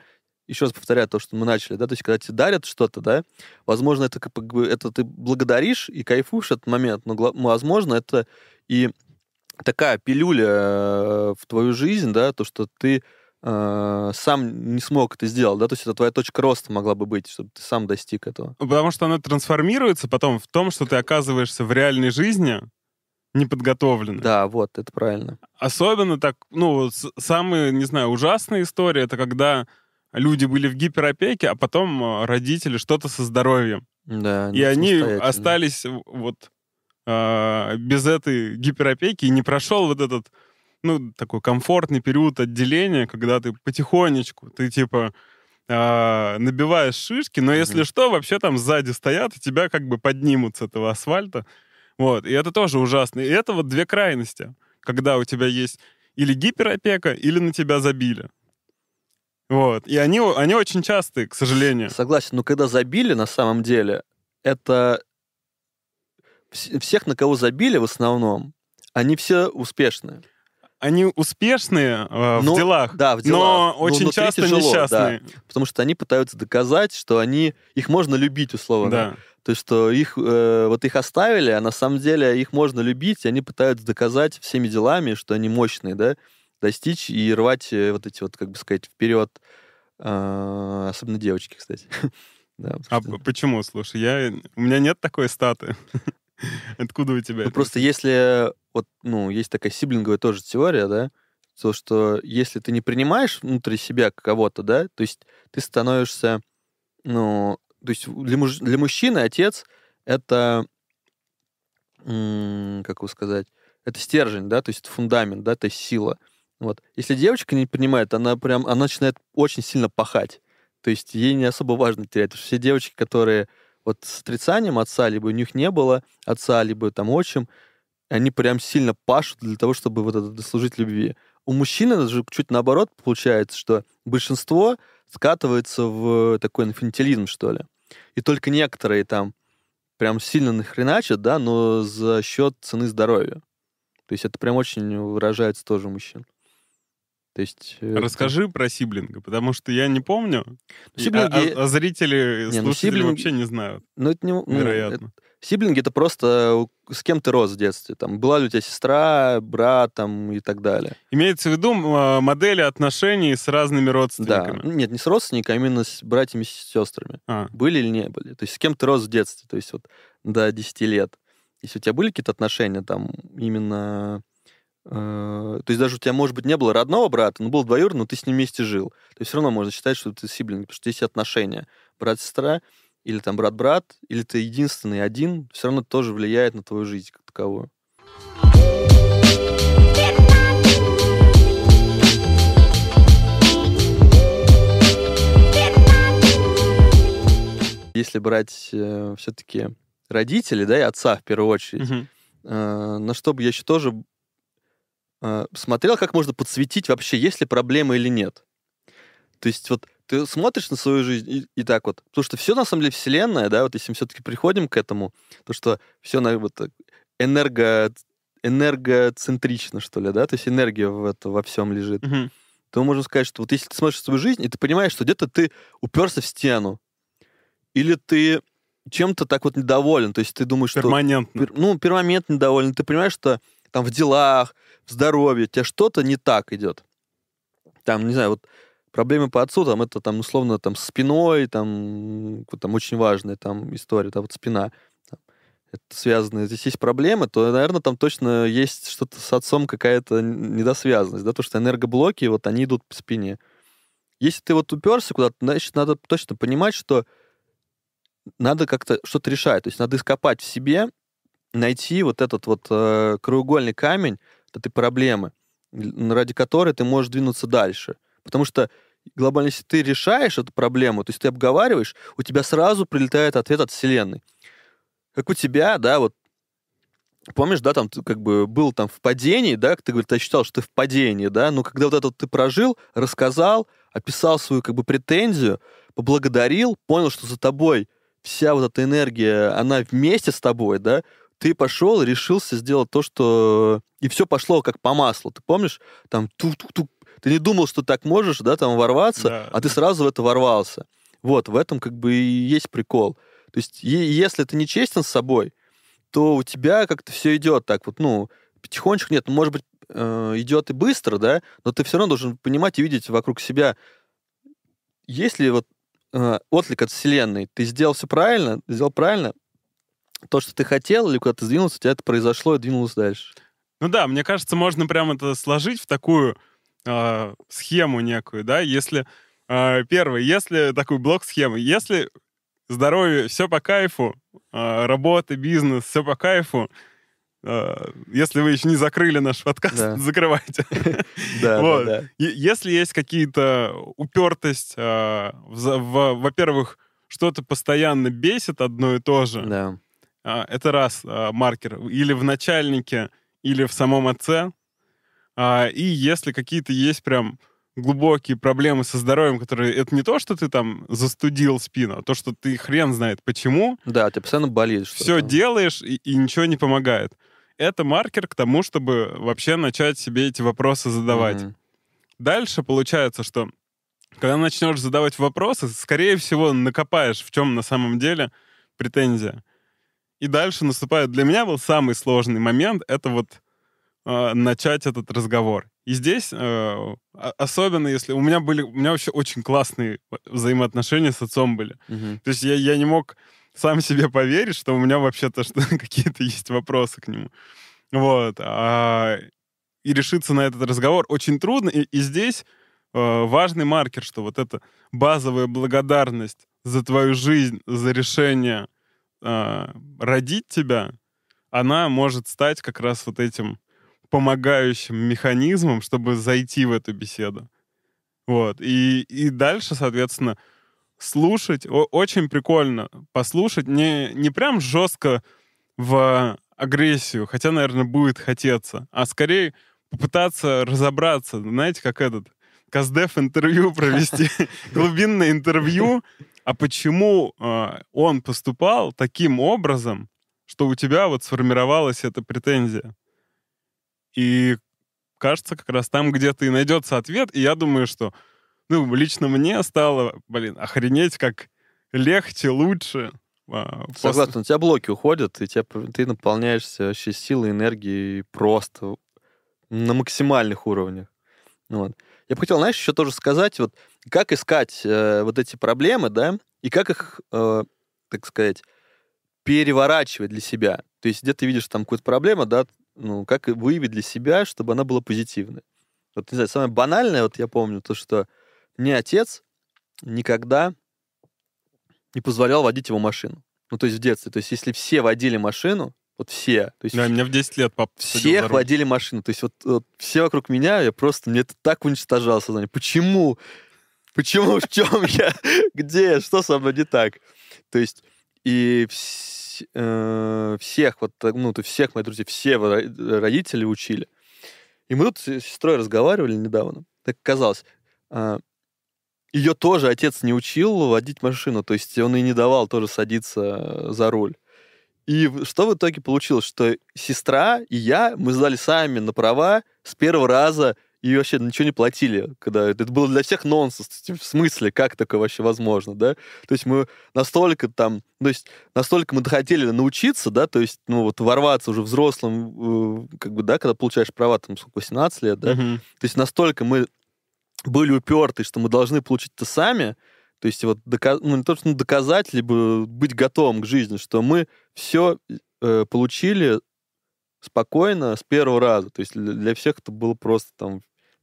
еще раз повторяю то, что мы начали, да, то есть когда тебе дарят что-то, да, возможно, это, как бы, это ты благодаришь и кайфуешь этот момент, но, возможно, это и такая пилюля э, в твою жизнь, да, то, что ты сам не смог это сделать, да, то есть это твоя точка роста могла бы быть, чтобы ты сам достиг этого. Потому что оно трансформируется потом в том, что ты оказываешься в реальной жизни неподготовленным. Да, вот, это правильно. Особенно так, ну, вот с- самые, не знаю, ужасные истории, это когда люди были в гиперопеке, а потом э, родители что-то со здоровьем. Да, И они остались вот а, без этой гиперопеки, и не прошел вот этот, ну, такой комфортный период отделения, когда ты потихонечку, ты типа а, набиваешь шишки, но если Мгм. что, вообще там сзади стоят, и тебя как бы поднимут с этого асфальта. Вот, и это тоже ужасно. И это вот две крайности, когда у тебя есть или гиперопека, или на тебя забили. Вот, и они, они очень частые, к сожалению. Согласен, но когда забили, на самом деле, это вс- всех, на кого забили в основном, они все успешные. Они успешные э, Ну, в делах, Да, в делах. но но очень внутри часто тяжело, несчастные. да. потому что они пытаются доказать, что они их можно любить условно. Да. То есть, что их э, вот их оставили, а на самом деле их можно любить, и они пытаются доказать всеми делами, что они мощные, да, достичь и рвать э, вот эти вот, как бы сказать, вперед. э, особенно девочки, кстати. Да, А что- почему? Слушай, я, у меня нет такой статы. Откуда у тебя Ну, это? просто если вот, ну, есть такая сиблинговая тоже теория, да, то, что если ты не принимаешь внутри себя кого-то, да, то есть ты становишься, ну, то есть для, муж- для мужчины отец это, как его сказать, это стержень, да, то есть это фундамент, да, то есть сила. Вот. Если девочка не принимает, она прям, она начинает очень сильно пахать. То есть ей не особо важно терять. Потому что все девочки, которые вот с отрицанием отца, либо у них не было отца, либо там отчим, они прям сильно пашут для того, чтобы вот это дослужить любви. У мужчины же чуть наоборот получается, что большинство скатывается в такой инфантилизм, что ли. И только некоторые там прям сильно нахреначат, да, но за счет цены здоровья. То есть это прям очень выражается тоже мужчин. То есть... э, Расскажи про сиблинга, потому что я не помню. И- Сиблинги- а, а- а зрители, Не, ну, слушатели сиблинги- вообще не знают, Ну, это не... ну, вероятно. Сиблинги это просто с кем ты рос в детстве. Там была ли у тебя сестра, брат там и так далее. Имеется в виду м, модели отношений с разными Да. родственниками. Ну, Нет, не с родственниками, а именно с братьями и сестрами. А, Были или не были. То есть с кем ты рос в детстве, то есть вот до 10 лет. Если у тебя были какие-то отношения там именно... э, то есть даже у тебя, может быть, не было родного брата, но был двоюродный, но ты с ним вместе жил. То есть все равно можно считать, что ты сиблинг, потому что есть отношения. Брат-сестра, или там брат-брат, или ты единственный один, все равно тоже влияет на твою жизнь как таковую. Если брать все-таки родителей, да, и отца в первую очередь, мгм. э, на что бы я еще тоже э, смотрел, как можно подсветить вообще, есть ли проблемы или нет. То есть вот ты смотришь на свою жизнь и, и так вот, потому что все на самом деле вселенная, да, вот если мы все-таки приходим к этому, то что все на вот так энерго энергоцентрично, что ли, да, то есть энергия в это во всем лежит, Мгм. то мы можем сказать, что вот если ты смотришь свою жизнь, и ты понимаешь, что где-то ты уперся в стену, или ты чем-то так вот недоволен, то есть ты думаешь, что Перманентно. пер- ну, перманентно недоволен, ты понимаешь, что там в делах, в здоровье у тебя что-то не так идет. Там, не знаю, вот проблемы по отцу, там, это там, условно, там, с спиной, там, там очень важная там история, там, вот спина, это связано, здесь есть проблемы, то, наверное, там точно есть что-то с отцом, какая-то недосвязанность, да, то, что энергоблоки, вот, они идут по спине. Если ты вот уперся куда-то, значит, надо точно понимать, что надо как-то что-то решать. То есть надо ископать в себе, найти вот этот вот э, краеугольный камень вот этой проблемы, ради которой ты можешь двинуться дальше. Потому что глобально, если ты решаешь эту проблему, то есть ты обговариваешь, у тебя сразу прилетает ответ от Вселенной. Как у тебя, да, вот помнишь, да, там ты как бы был там в падении, да, ты, говорит, ощущал, что ты в падении, да, но когда вот это вот ты прожил, рассказал, описал свою как бы претензию, поблагодарил, понял, что за тобой вся вот эта энергия, она вместе с тобой, да, ты пошел решился сделать то, что... И все пошло как по маслу. Ты помнишь? Там тук-тук-тук. Ты не думал, что так можешь, да, там ворваться, Да. а ты сразу в это ворвался. Вот, в этом как бы и есть прикол. То есть, если ты не честен с собой, то у тебя как-то все идет так вот, ну, потихонечку нет, ну, может быть, э, идет и быстро, да, но ты все равно должен понимать и видеть вокруг себя, есть ли вот э, отклик от Вселенной, ты сделал все правильно, сделал правильно, то, что ты хотел, или куда ты сдвинулся, у тебя это произошло и двинулось дальше. Ну да, мне кажется, можно прям это сложить в такую э, схему некую, да, если э, первый, если такой блок схемы, если здоровье, все по кайфу, э, работа, бизнес, все по кайфу, если вы еще не закрыли наш подкаст, Да. закрывайте. Да, Вот. да, да. Е- Если есть какие-то упертость, во-первых, что-то постоянно бесит одно и то же, Да. А, Это раз а, маркер. Или в начальнике, или в самом отце. А, И если какие-то есть прям глубокие проблемы со здоровьем, которые... Это не то, что ты там застудил спину, а то, что ты хрен знает почему. Да, тебя постоянно что-то. Все делаешь, и, и ничего не помогает. Это маркер к тому, чтобы вообще начать себе эти вопросы задавать. Мгм. Дальше получается, что когда начнешь задавать вопросы, скорее всего, накопаешь, в чем на самом деле претензия. И дальше наступает... Для меня был самый сложный момент — это вот э, начать этот разговор. И здесь, э, особенно если... У меня были... У меня вообще очень классные взаимоотношения с отцом были. Мгм. То есть я, я не мог сам себе поверить, что у меня вообще-то что, какие-то есть вопросы к нему. Вот. А, и решиться на этот разговор очень трудно. И, и здесь э, важный маркер, что вот эта базовая благодарность за твою жизнь, за решение э, родить тебя, она может стать как раз вот этим помогающим механизмом, чтобы зайти в эту беседу. Вот. И, и дальше, соответственно, слушать. О- очень прикольно послушать. Не, не прям жестко в агрессию, хотя, наверное, будет хотеться, а скорее попытаться разобраться. Знаете, как этот Каздев интервью провести, глубинное интервью, а почему э, он поступал таким образом, что у тебя вот сформировалась эта претензия. И кажется, как раз там где-то и найдется ответ. И я думаю, что ну, лично мне стало, блин, охренеть, как легче, лучше. а, после- Согласен, у тебя блоки уходят, и тебя, ты наполняешься вообще силой, энергией просто на максимальных уровнях. Вот. Я бы хотел, знаешь, еще тоже сказать, вот как искать э, вот эти проблемы, да, и как их, э, так сказать, переворачивать для себя. То есть где ты видишь там какую-то проблему, да, ну, как выявить для себя, чтобы она была позитивной. Вот, не знаю, самое банальное, вот я помню, то, что мне отец никогда не позволял водить его машину. Ну, то есть в детстве. То есть если все водили машину, вот все, то есть Да, меня в 10 лет папа руль. водили машину. То есть вот, вот все вокруг меня, я просто, мне это так уничтожало сознание. Почему? Почему? В чем я? Где? Что со мной не так? То есть и э, всех, вот, ну, то всех моих друзей, все ро- родители учили. И мы тут с сестрой разговаривали недавно. Так казалось, ее тоже отец не учил водить машину, то есть он и не давал тоже садиться э, за руль. И что в итоге получилось? Что сестра и я, мы сдали сами на права с первого раза и вообще ничего не платили. Когда это было для всех нонсенс. В смысле, как такое вообще возможно, да? То есть мы настолько там, то есть настолько мы хотели научиться, да, то есть, ну, вот ворваться уже взрослым, э, как бы, да, когда получаешь права, там, сколько, 18 лет, да, Мгм. то есть настолько мы были уперты, что мы должны получить это сами, то есть вот дока- ну, не то, что доказать, либо быть готовым к жизни, что мы все получили спокойно с первого раза. То есть для, всех это было просто там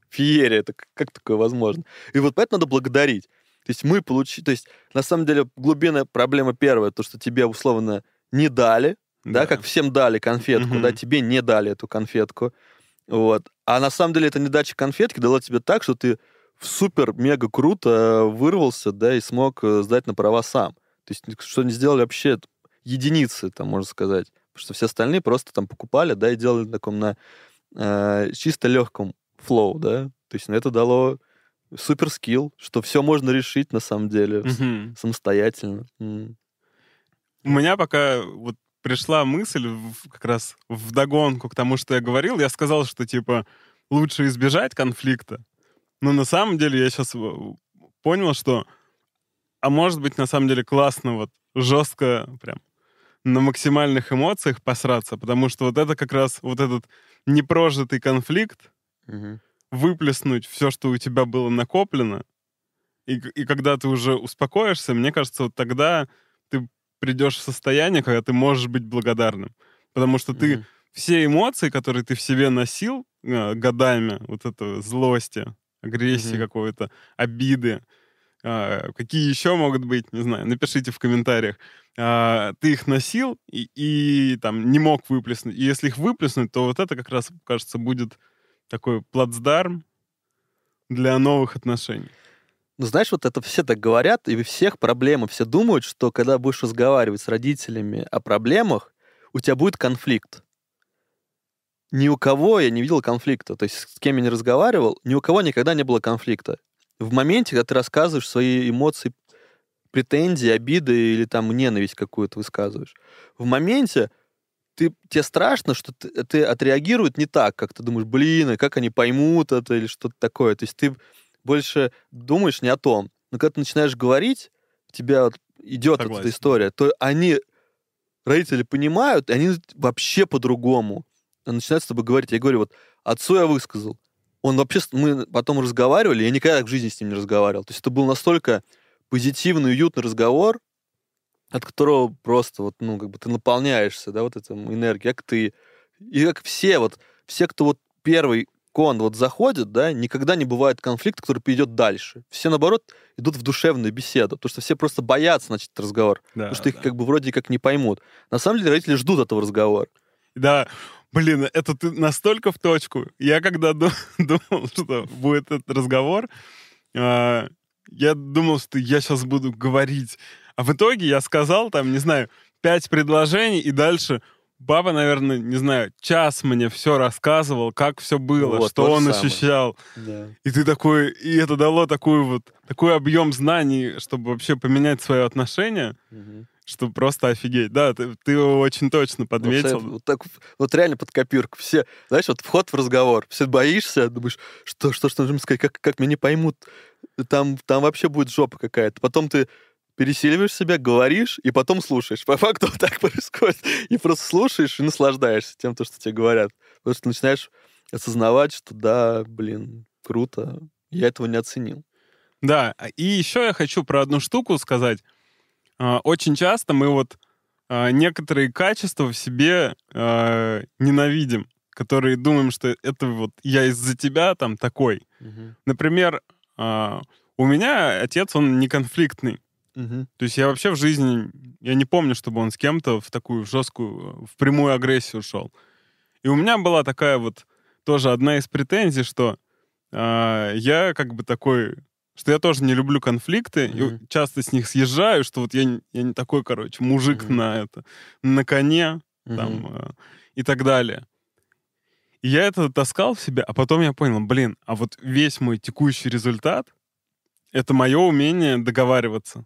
феерия. Это как, такое возможно? И вот поэтому надо благодарить. То есть мы получили... То есть на самом деле глубинная проблема первая, то, что тебе условно не дали, да, как всем дали конфетку, Мгм. да, тебе не дали эту конфетку. Вот. А на самом деле эта недача конфетки дала тебе так, что ты супер-мега круто э, вырвался, да, и смог э, сдать на права сам. То есть что не сделали вообще единицы, там, можно сказать, Потому что все остальные просто там покупали, да, и делали на таком на э, чисто легком флоу, да. То есть ну, это дало супер скилл, что все можно решить на самом деле Мгм. самостоятельно. М. У меня пока вот пришла мысль в- как раз в догонку к тому, что я говорил. Я сказал, что типа лучше избежать конфликта. Но на самом деле я сейчас понял, что а может быть на самом деле классно вот жестко прям на максимальных эмоциях посраться, потому что вот это как раз вот этот непрожитый конфликт, Мгм. выплеснуть все, что у тебя было накоплено, и, и когда ты уже успокоишься, мне кажется, вот тогда ты придешь в состояние, когда ты можешь быть благодарным. Потому что ты Мгм. все эмоции, которые ты в себе носил э, годами, вот это злости, агрессии Мгм. какой-то, обиды, а, какие еще могут быть, не знаю, напишите в комментариях. А, ты их носил и, и там не мог выплеснуть. И если их выплеснуть, то вот это как раз, кажется, будет такой плацдарм для новых отношений. Ну, знаешь, вот это все так говорят, и у всех проблемы. Все думают, что когда будешь разговаривать с родителями о проблемах, у тебя будет конфликт. Ни у кого я не видел конфликта. То есть с кем я не разговаривал, ни у кого никогда не было конфликта. В моменте, когда ты рассказываешь свои эмоции, претензии, обиды или там ненависть какую-то высказываешь, в моменте ты, тебе страшно, что ты, ты отреагируют не так, как ты думаешь, блин, а как они поймут это или что-то такое. То есть ты больше думаешь не о том. Но когда ты начинаешь говорить, у тебя вот идет вот Согласен. эта история, то они, родители понимают, и они вообще по-другому начинают с тобой говорить. Я говорю, вот отцу я высказал. Он вообще, мы потом разговаривали, я никогда в жизни с ним не разговаривал. То есть это был настолько позитивный, уютный разговор, от которого просто вот, ну, как бы ты наполняешься, да, вот этим энергией, как ты. И как все, вот, все, кто вот первый кон вот заходит, да, никогда не бывает конфликта, который идет дальше. Все, наоборот, идут в душевную беседу, потому что все просто боятся начать этот разговор, Да, потому что их да. как бы вроде как не поймут. На самом деле родители ждут этого разговора. Да, блин, это ты настолько в точку. Я когда ду- думал, что будет этот разговор, а, я думал, что я сейчас буду говорить. А в итоге я сказал там, не знаю, пять предложений, и дальше баба, наверное, не знаю, час мне все рассказывал, как все было, Вот, что он самое. ощущал. Да. И ты такой, и это дало такой вот, такой объем знаний, чтобы вообще поменять свое отношение, что просто офигеть. Да, ты, ты очень точно подметил. Вот, так, вот реально под копирку. Все, знаешь, вот вход в разговор. Все боишься, думаешь, что, что, что нужно сказать, как, как меня не поймут. Там, там вообще будет жопа какая-то. Потом ты пересиливаешь себя, говоришь, и потом слушаешь. По факту вот так происходит. И просто слушаешь и наслаждаешься тем, то, что тебе говорят. Потому что начинаешь осознавать, что да, блин, круто. Я этого не оценил. Да, и еще я хочу про одну штуку сказать. А, Очень часто мы вот а, некоторые качества в себе а, ненавидим, которые думаем, что это вот я из-за тебя там такой. Например, а, у меня отец, он не конфликтный. Мгм. То есть я вообще в жизни, я не помню, чтобы он с кем-то в такую жесткую, в прямую агрессию шел. И у меня была такая вот тоже одна из претензий, что а, я как бы такой, что я тоже не люблю конфликты, и Мгм. часто с них съезжаю, что вот я, не- я не такой, короче, мужик Мгм. на это, на коне там Мгм. а, и так далее. И я это таскал в себе, а потом я понял, блин, а вот весь мой текущий результат — это мое умение договариваться.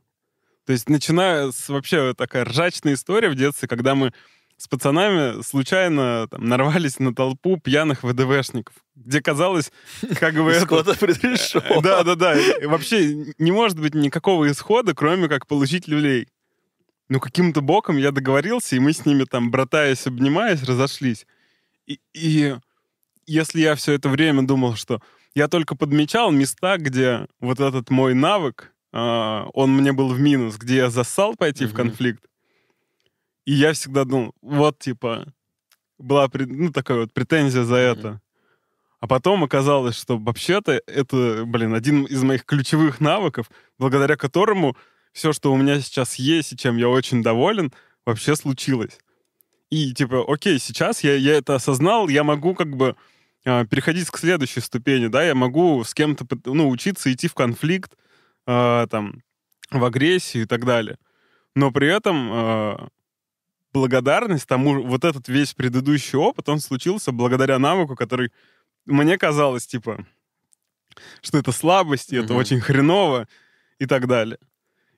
То есть начиная с вообще такая ржачная история в детстве, когда мы с пацанами случайно там, нарвались на толпу пьяных ВДВшников, где казалось, как бы это... Исхода предрешен. Да, да, да. Вообще не может быть никакого исхода, кроме как получить люлей. Ну, каким-то боком я договорился, и мы с ними там, братаясь, обнимаясь, разошлись. И, и если я все это время думал, что я только подмечал места, где вот этот мой навык, а, он мне был в минус, где я зассал пойти в Мгм. конфликт, и я всегда думал, вот, типа, была ну, такая вот претензия за это. А потом оказалось, что вообще-то это, блин, один из моих ключевых навыков, благодаря которому все, что у меня сейчас есть и чем я очень доволен, вообще случилось. И типа, окей, сейчас я, я это осознал, я могу как бы а, переходить к следующей ступени, да, я могу с кем-то ну, учиться идти в конфликт, а, там, в агрессию и так далее. Но при этом а, благодарность тому, вот этот весь предыдущий опыт, он случился благодаря навыку, который мне казалось, типа, что это слабость, и это очень хреново и так далее.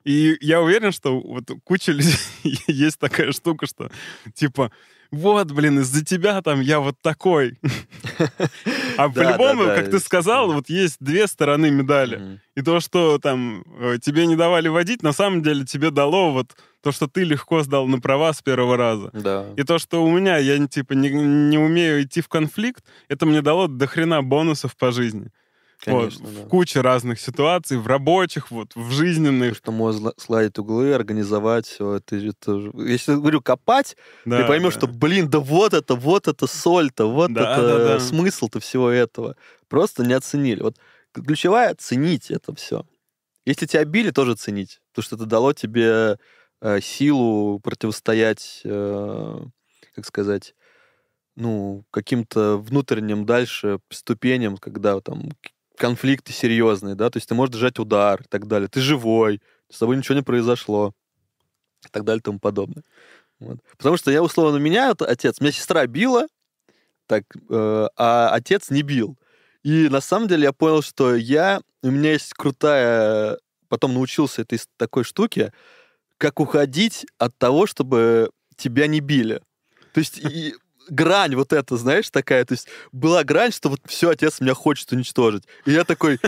И я уверен, что вот куча людей есть такая штука, что типа, вот, блин, из-за тебя там я вот такой. А по-любому, как ты сказал, вот есть две стороны медали. И то, что там э, тебе не давали водить, на самом деле тебе дало вот то, что ты легко сдал на права с первого раза. Да. И то, что у меня, я типа не, не умею идти в конфликт, это мне дало до хрена бонусов по жизни. Конечно, вот, да. В куче разных ситуаций, в рабочих, вот, в То, жизненных. что можно сгладить углы, организовать все. Это, это Если говорю копать, Да, ты поймешь, да. что, блин, да вот это, вот это соль-то, вот Да, это да, да. смысл-то всего этого. Просто не оценили. Вот ключевая — ценить это все. Если тебя били, тоже ценить. Потому что это дало тебе э, силу противостоять, э, как сказать, ну, каким-то внутренним дальше ступеням, когда там конфликты серьезные, да, то есть ты можешь держать удар и так далее. Ты живой, с тобой ничего не произошло и так далее и тому подобное. Вот. Потому что я условно меня отец, меня сестра била, так, э, а отец не бил. И на самом деле я понял, что я, у меня есть крутая, потом научился этой такой штуке, как уходить от того, чтобы тебя не били. То есть и грань вот эта, знаешь, такая, то есть была грань, что вот все, отец меня хочет уничтожить. И я такой,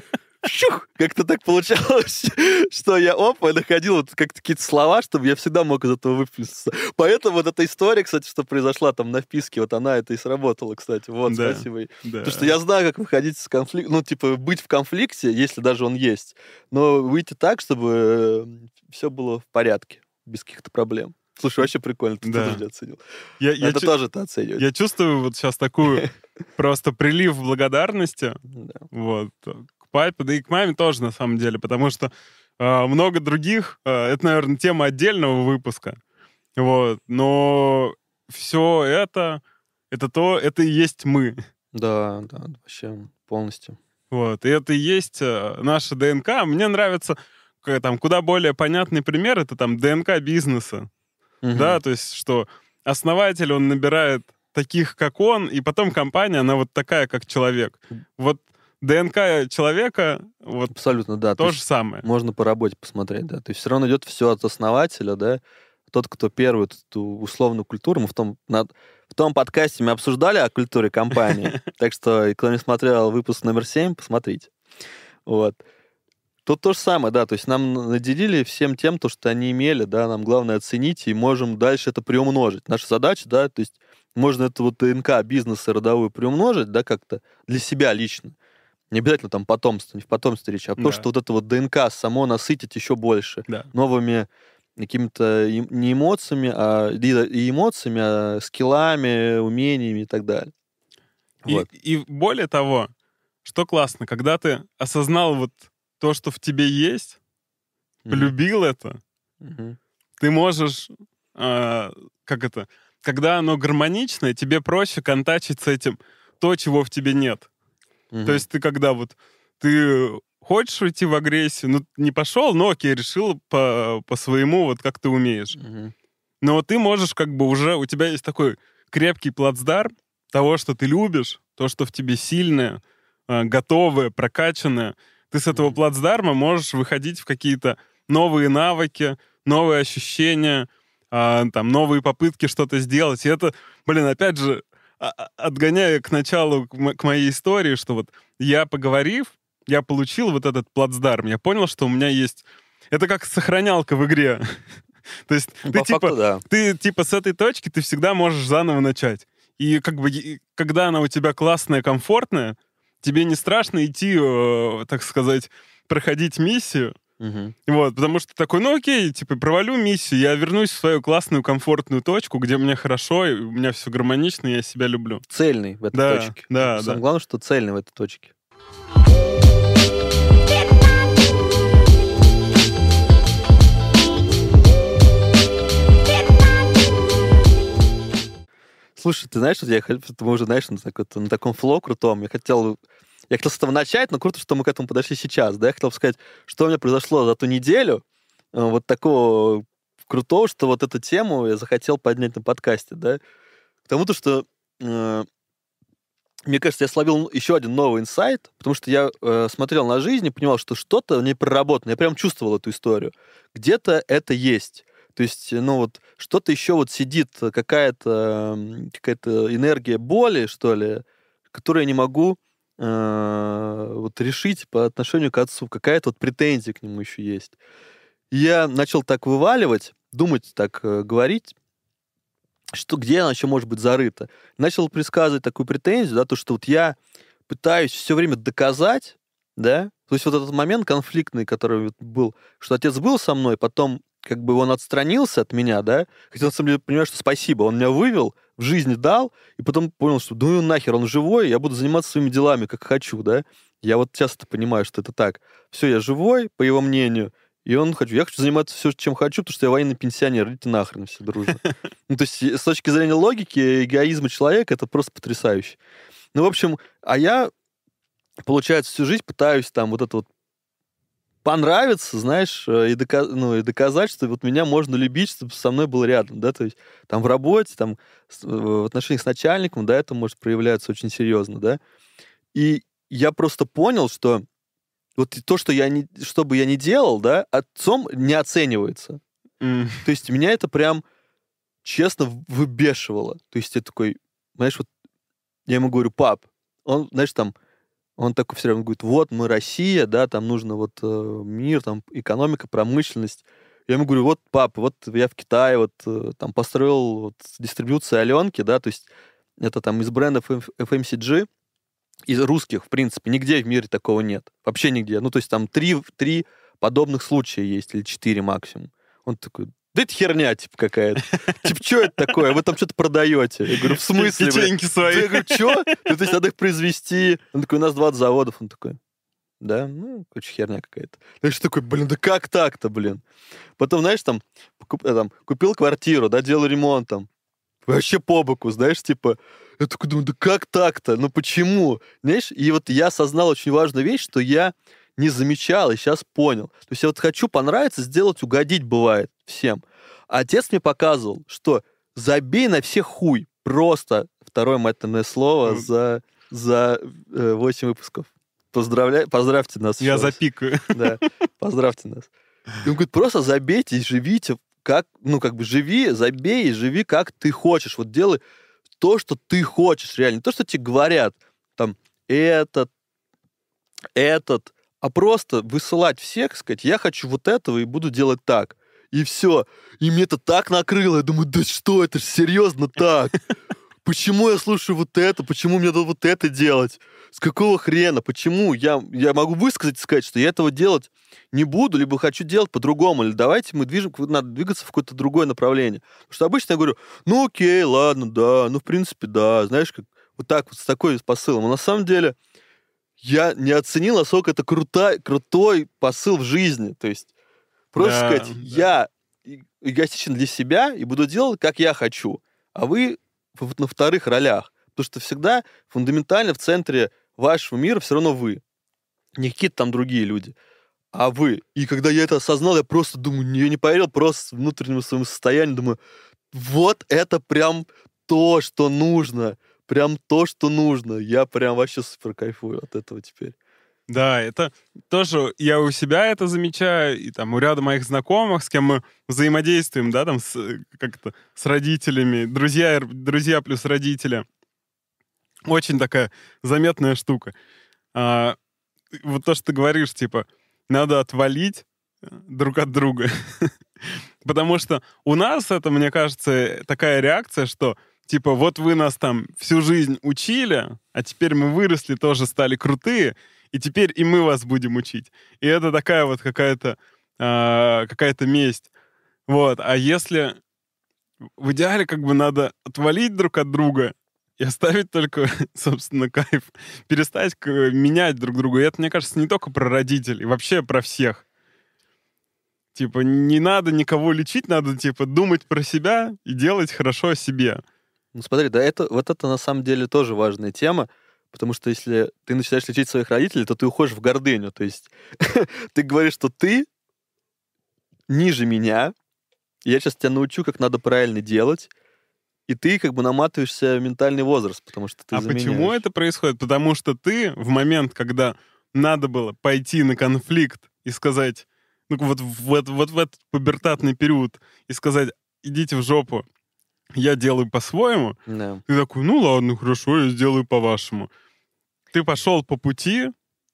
щух, как-то так получалось, что я оп, и находил вот как-то какие-то слова, чтобы я всегда мог из этого выплеснуться. Поэтому вот эта история, кстати, что произошла там на вписке, вот она это и сработала, кстати. Вот, Да. спасибо. Да. Потому что я знаю, как выходить из конфликта, ну, типа, быть в конфликте, если даже он есть, но выйти так, чтобы все было в порядке, без каких-то проблем. Слушай, вообще прикольно, ты Да. тоже оценил. я, я Это чу- тоже ты оцениваешь. я чувствую вот сейчас такую просто прилив благодарности Да. вот, папе, да и к маме тоже, на самом деле, потому что а, много других, а, это, наверное, тема отдельного выпуска, вот, но все это, это то, это и есть мы, Да, да, вообще полностью. вот, и это и есть а, наша ДНК. Мне нравится там куда более понятный пример, это там ДНК бизнеса, Мгм. да, то есть что основатель, он набирает таких, как он, и потом компания, она вот такая, как человек. Вот ДНК человека, вот Абсолютно, да. то То же самое. можно по работе посмотреть, да. То есть все равно идет все от основателя, да. Тот, кто первый эту условную культуру, мы в том, на- в том подкасте мы обсуждали о культуре компании, так что, кто не смотрел выпуск номер 7, посмотрите. Вот. Тут то же самое, да, то есть нам наделили всем тем, то, что они имели, да, нам главное оценить, и можем дальше это приумножить. Наша задача, да, то есть можно это вот ДНК бизнеса родовую приумножить, да, как-то для себя лично. Не обязательно там потомство, не в потомстве речь, а то, Да. что вот это вот ДНК само насытить еще больше Да. новыми какими-то не эмоциями, а и эмоциями, а скиллами, умениями и так далее. И, Вот. и более того, что классно, когда ты осознал вот то, что в тебе есть, Мгм. полюбил это, Мгм. ты можешь, а, как это, когда оно гармоничное, тебе проще контачить с этим то, чего в тебе нет. Мгм. То есть ты когда вот, ты хочешь уйти в агрессию, ну, не пошел, но окей, решил по, по своему, вот как ты умеешь. Мгм. Но ты можешь как бы уже, у тебя есть такой крепкий плацдарм того, что ты любишь, то, что в тебе сильное, а, готовое, прокачанное. Ты с этого плацдарма можешь выходить в какие-то новые навыки, новые ощущения, а, там, новые попытки что-то сделать. И это, блин, опять же, отгоняя к началу, к мо- к моей истории, что вот я, поговорив, я получил вот этот плацдарм. Я понял, что у меня есть... Это как сохранялка в игре. То есть Ну, ты По типа факту, да. ты типа с этой точки ты всегда можешь заново начать. И как бы и- когда она у тебя классная, комфортная, тебе не страшно идти, э, так сказать, проходить миссию. Мгм. Вот, потому что такой, ну окей, типа, провалю миссию, я вернусь в свою классную, комфортную точку, где мне хорошо, и у меня все гармонично, и я себя люблю. Цельный в этой Да, точке. да, Самое да. главное, что цельный в этой точке. Слушай, ты знаешь, вот я хот- мы уже, знаешь, на, так вот- на таком флоу крутом, я хотел, я хотел с этого начать, но круто, что мы к этому подошли сейчас, да, я хотел бы сказать, что у меня произошло за ту неделю, э, вот такого крутого, что вот эту тему я захотел поднять на подкасте, да? К тому, то, что э, мне кажется, я словил еще один новый инсайт, потому что я э, смотрел на жизнь и понимал, что что-то не проработано. Я прям чувствовал эту историю. Где-то это есть. То есть, ну вот, что-то еще вот сидит, какая-то какая энергия боли, что ли, которую я не могу э, вот решить по отношению к отцу. Какая-то вот претензия к нему еще есть. Я начал так вываливать, думать так, э, говорить, что где она еще может быть зарыта. Начал предсказывать такую претензию, да, то, что вот я пытаюсь все время доказать, да, то есть вот этот момент конфликтный, который был, что отец был со мной, потом как бы он отстранился от меня, да, хотя самом деле понимаю, что спасибо, он меня вывел, в жизни дал, и потом понял, что ну нахер, он живой, я буду заниматься своими делами, как хочу, да. Я вот часто понимаю, что это так. Все, я живой, по его мнению, и он хочу, я хочу заниматься все, чем хочу, потому что я военный пенсионер. Идите нахрен все дружно. Ну, то есть с точки зрения логики, эгоизма человека, это просто потрясающе. Ну, в общем, а я, получается, всю жизнь пытаюсь там вот это вот понравиться, знаешь, э, и, доказ, ну, и доказать, что вот меня можно любить, чтобы со мной был рядом, да, то есть там в работе, там э, в отношениях с начальником, да, это может проявляться очень серьезно, да. И я просто понял, что вот то, что я не, что бы я ни делал, да, отцом не оценивается. Mm. То есть меня это прям честно выбешивало. То есть я такой, знаешь, вот я ему говорю, пап, он, знаешь, там, он такой все равно говорит, вот мы Россия, да, там нужно вот э, мир, там экономика, промышленность. Я ему говорю, вот, пап, вот я в Китае вот э, там построил вот, дистрибьюцию Аленки, да, то есть это там из брендов FMCG, из русских, в принципе, нигде в мире такого нет. Вообще нигде. Ну, то есть там три, три подобных случая есть, или четыре максимум. Он такой, да это херня, типа, какая-то. Типа, что это такое? Вы там что-то продаете. Я говорю, в смысле? Печеньки свои. Я говорю, что? Ну, то есть надо их произвести. Он такой, у нас 20 заводов. Он такой, да, ну, короче, херня какая-то. Знаешь, такой, блин, да как так-то, блин? Потом, знаешь, там, куп, там купил квартиру, да, делал ремонт там. Вообще по боку, знаешь, типа, я такой думаю, да как так-то? Ну почему? Знаешь, и вот я осознал очень важную вещь, что я не замечал и сейчас понял. То есть я вот хочу понравиться, сделать, угодить бывает всем. Отец мне показывал, что забей на всех хуй. Просто второе матерное слово за, за э, 8 выпусков. Поздравляю, поздравьте нас. Я запикаю. Да, поздравьте нас. И он говорит, просто забейте и живите как, ну, как бы живи, забей и живи, как ты хочешь. Вот делай то, что ты хочешь реально. Не то, что тебе говорят, там, этот, этот, а просто высылать всех, сказать, я хочу вот этого и буду делать так. И все. И мне это так накрыло. Я думаю, да что, это серьезно так. Почему я слушаю вот это? Почему мне надо вот это делать? С какого хрена? Почему? Я, я могу высказать и сказать, что я этого делать не буду, либо хочу делать по-другому. Или давайте мы движем, надо двигаться в какое-то другое направление. Потому что обычно я говорю, ну окей, ладно, да, ну в принципе, да. Знаешь, как вот так вот с такой посылом. Но на самом деле я не оценил, насколько это крутой, крутой посыл в жизни. То есть просто да, сказать, да. я эгоистичен для себя и буду делать, как я хочу. А вы на вторых ролях. Потому что всегда фундаментально в центре вашего мира все равно вы. Не какие-то там другие люди, а вы. И когда я это осознал, я просто думаю, я не поверил, просто внутреннему своему состоянию думаю, вот это прям то, что нужно прям то, что нужно. Я прям вообще супер кайфую от этого теперь. Да, это тоже я у себя это замечаю, и там у ряда моих знакомых, с кем мы взаимодействуем, да, там с, как-то с родителями, друзья, друзья плюс родители. Очень такая заметная штука. А, вот то, что ты говоришь, типа, надо отвалить э, друг от друга. Потому что у нас это, мне кажется, такая реакция, что типа, вот вы нас там всю жизнь учили, а теперь мы выросли, тоже стали крутые, и теперь и мы вас будем учить. И это такая вот какая-то э, какая-то месть. Вот. А если в идеале как бы надо отвалить друг от друга и оставить только, собственно, кайф, перестать менять друг друга. И это, мне кажется, не только про родителей, вообще про всех. Типа, не надо никого лечить, надо, типа, думать про себя и делать хорошо себе. Ну смотри, да, это, вот это на самом деле тоже важная тема, потому что если ты начинаешь лечить своих родителей, то ты уходишь в гордыню. То есть ты говоришь, что ты ниже меня, Я сейчас тебя научу, как надо правильно делать, и ты как бы наматываешься в ментальный возраст, потому что ты А заменяешь. почему это происходит? Потому что ты в момент, когда надо было пойти на конфликт и сказать, ну вот, вот, вот в этот пубертатный период, и сказать, идите в жопу, я делаю по-своему, Да. ты такой, ну ладно, хорошо, я сделаю по-вашему. Ты пошел по пути,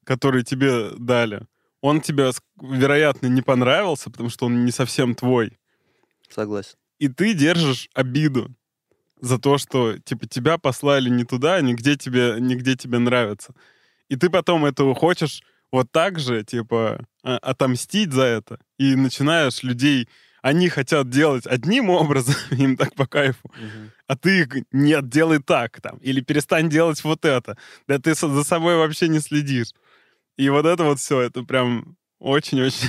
который тебе дали. Он тебе, вероятно, не понравился, потому что он не совсем твой. Согласен. И ты держишь обиду за то, что типа тебя послали не туда, нигде тебе, нигде тебе нравится. И ты потом этого хочешь вот так же, типа, а- отомстить за это. И начинаешь людей... Они хотят делать одним образом, им так по кайфу, а ты г- нет, делай так там, или перестань делать вот это. Да ты за собой вообще не следишь. И вот это вот все, это прям очень-очень...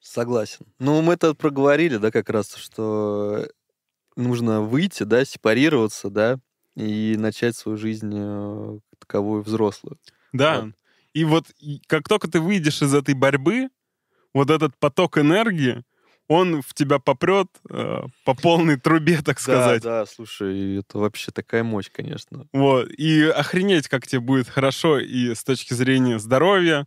Согласен. Ну, мы это проговорили, да, как раз, что нужно выйти, да, сепарироваться, да, и начать свою жизнь э, таковую взрослую. Да. Вот. И вот и как только ты выйдешь из этой борьбы, вот этот поток энергии, он в тебя попрет э, по полной трубе, так сказать. Да, да, слушай, это вообще такая мощь, конечно. Вот. И охренеть, как тебе будет хорошо и с точки зрения здоровья,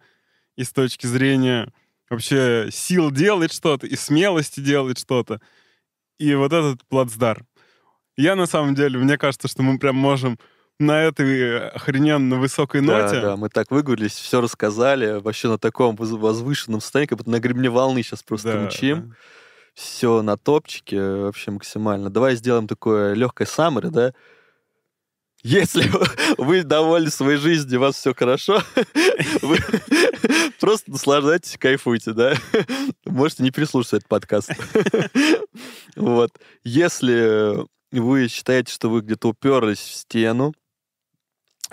и с точки зрения вообще сил делать что-то, и смелости делать что-то. И вот этот плацдарм. Я на самом деле, мне кажется, что мы прям можем на этой охрененно высокой ноте... Да, да, мы так выговорились, все рассказали, вообще на таком воз- возвышенном состоянии, как будто на гребне волны сейчас просто Да, мчим. да. Все на топчике вообще максимально. Давай сделаем такое легкое саммари, да? Если вы довольны своей жизнью, у вас все хорошо, вы просто наслаждайтесь, кайфуйте, да? Можете не переслушать этот подкаст. Вот. Если вы считаете, что вы где-то уперлись в стену,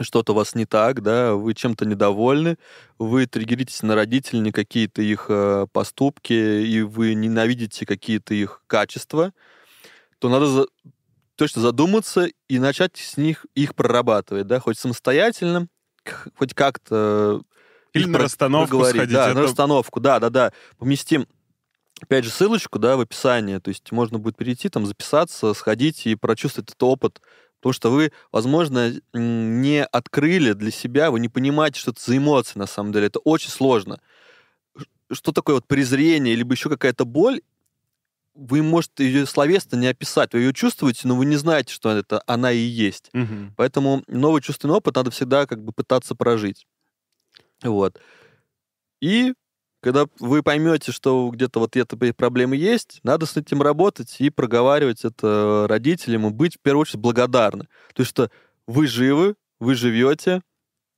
что-то у вас не так, да, вы чем-то недовольны, вы триггеритесь на родителей, на какие-то их э, поступки, и вы ненавидите какие-то их качества, то надо за- точно задуматься и начать с них их прорабатывать, да, хоть самостоятельно, хоть как-то Или их на про- расстановку проговорить. сходить. Да, на это- расстановку, да, да, да. Поместим, опять же, ссылочку, да, в описании, то есть можно будет перейти, там, записаться, сходить и прочувствовать этот опыт, потому что вы, возможно, не открыли для себя, вы не понимаете, что это за эмоции, на самом деле, это очень сложно. Что такое вот презрение, либо еще какая-то боль, вы, может, ее словесно не описать, вы ее чувствуете, но вы не знаете, что это она и есть. Мгм. Поэтому новый чувственный опыт надо всегда как бы пытаться прожить. Вот. И когда вы поймете, что где-то вот эта проблемы есть, надо с этим работать и проговаривать это родителям и быть в первую очередь благодарны. То есть что вы живы, вы живете,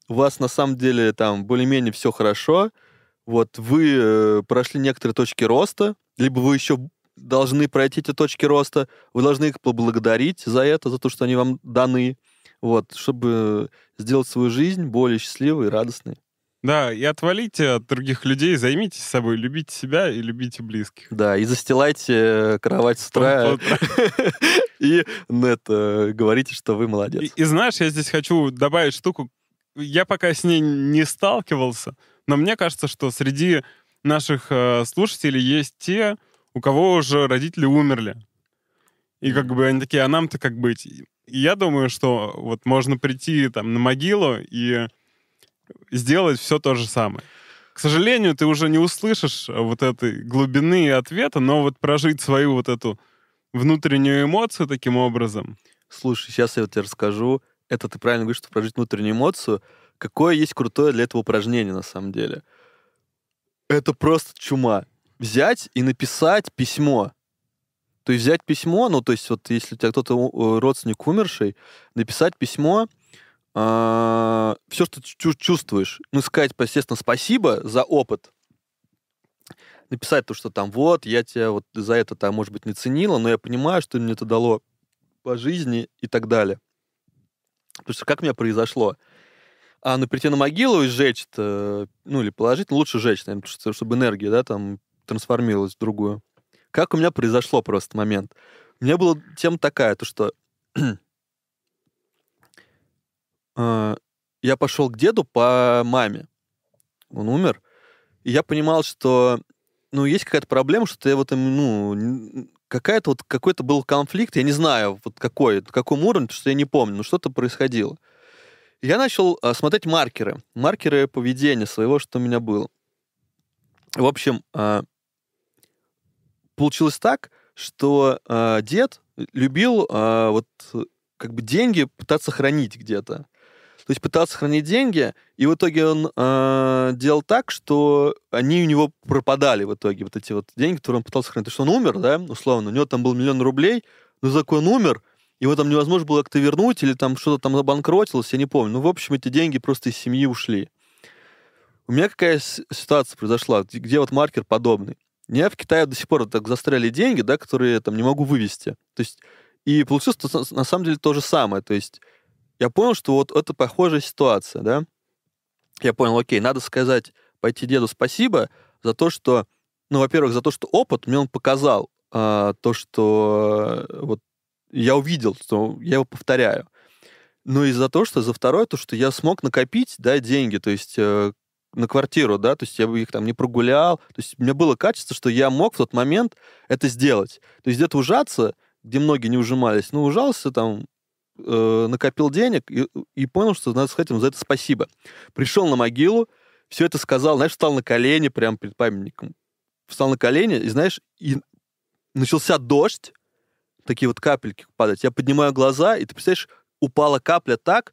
у вас на самом деле там более-менее все хорошо, вот вы э, прошли некоторые точки роста, либо вы еще должны пройти эти точки роста, вы должны их поблагодарить за это, за то, что они вам даны, вот, чтобы сделать свою жизнь более счастливой и радостной. Да, и отвалите от других людей, займитесь собой, любите себя и любите близких. Да, и застилайте э, кровать с утра и это, говорите, что вы молодец. И, и знаешь, я здесь хочу добавить штуку. Я пока с ней не сталкивался, но мне кажется, что среди наших э, слушателей есть те, у кого уже родители умерли. И как бы они такие, а нам-то как быть? И я думаю, что вот можно прийти там на могилу и сделать все то же самое. К сожалению, ты уже не услышишь э, вот этой глубины ответа, но вот прожить свою вот эту внутреннюю эмоцию таким образом, Слушай, сейчас я вот тебе расскажу. Это ты правильно говоришь, что прожить внутреннюю эмоцию. Какое есть крутое для этого упражнение на самом деле? Это просто чума. Взять и написать письмо. То есть взять письмо, ну, то есть вот если у тебя кто-то э, родственник умерший, написать письмо, все, что чу- чувствуешь. Ну, сказать, естественно, спасибо за опыт. Написать то, что там, вот, я тебя вот за это, там, может быть, не ценила, но я понимаю, что мне это дало по жизни и так далее. Потому что как у меня произошло? А, ну, прийти на могилу и сжечь это, ну, или положить, ну, лучше сжечь, наверное, что, чтобы энергия, да, там, трансформировалась в другую. Как у меня произошло просто момент? У меня была тема такая, то что я пошел к деду по маме. Он умер. И я понимал, что ну, есть какая-то проблема, что ты вот, ну, какая-то вот какой-то был конфликт, я не знаю, вот какой, на каком уровне, потому что я не помню, но что-то происходило. Я начал а, смотреть маркеры, маркеры поведения своего, что у меня было. В общем, а, получилось так, что а, дед любил а, вот как бы деньги пытаться хранить где-то. То есть пытался хранить деньги, и в итоге он э, делал так, что они у него пропадали в итоге, вот эти вот деньги, которые он пытался хранить. То есть он умер, да, условно, у него там был миллион рублей, но за он умер, его там невозможно было как-то вернуть, или там что-то там забанкротилось, я не помню. Ну, в общем, эти деньги просто из семьи ушли. У меня какая ситуация произошла, где вот маркер подобный. Меня в Китае до сих пор так застряли деньги, да, которые я там не могу вывести. То есть, и получилось на самом деле то же самое. То есть, я понял, что вот это похожая ситуация, да. Я понял, окей, надо сказать, пойти деду спасибо за то, что, ну, во-первых, за то, что опыт мне он показал, а, то, что э, вот я увидел, что я его повторяю. Ну и за то, что за второе, то, что я смог накопить, да, деньги, то есть э, на квартиру, да, то есть я бы их там не прогулял, то есть у меня было качество, что я мог в тот момент это сделать. То есть где-то ужаться, где многие не ужимались, ну, ужался там, э, накопил денег и, и понял, что надо сказать ему за это спасибо. Пришел на могилу, все это сказал, знаешь, встал на колени прямо перед памятником. Встал на колени, и, знаешь, и начался дождь, такие вот капельки падать. Я поднимаю глаза, и ты представляешь, упала капля так,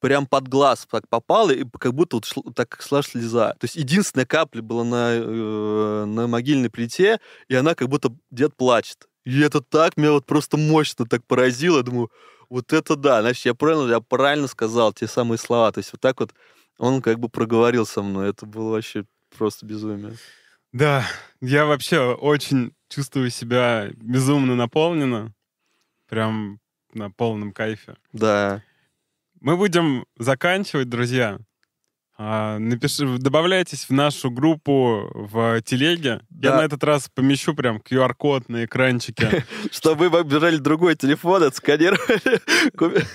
прям под глаз так попала, и как будто вот шла, так шла слеза. То есть единственная капля была на, э, на могильной плите, и она как будто дед плачет. И это так меня вот просто мощно так поразило. Я думаю, вот это да, значит, я правильно, я правильно сказал те самые слова. То есть вот так вот он как бы проговорил со мной. Это было вообще просто безумие. Да, я вообще очень чувствую себя безумно наполненно. Прям на полном кайфе. Да. Мы будем заканчивать, друзья. А, напиши, добавляйтесь в нашу группу в телеге. Да. Я на этот раз помещу прям QR-код на экранчике. Чтобы вы обижали другой телефон, отсканировали.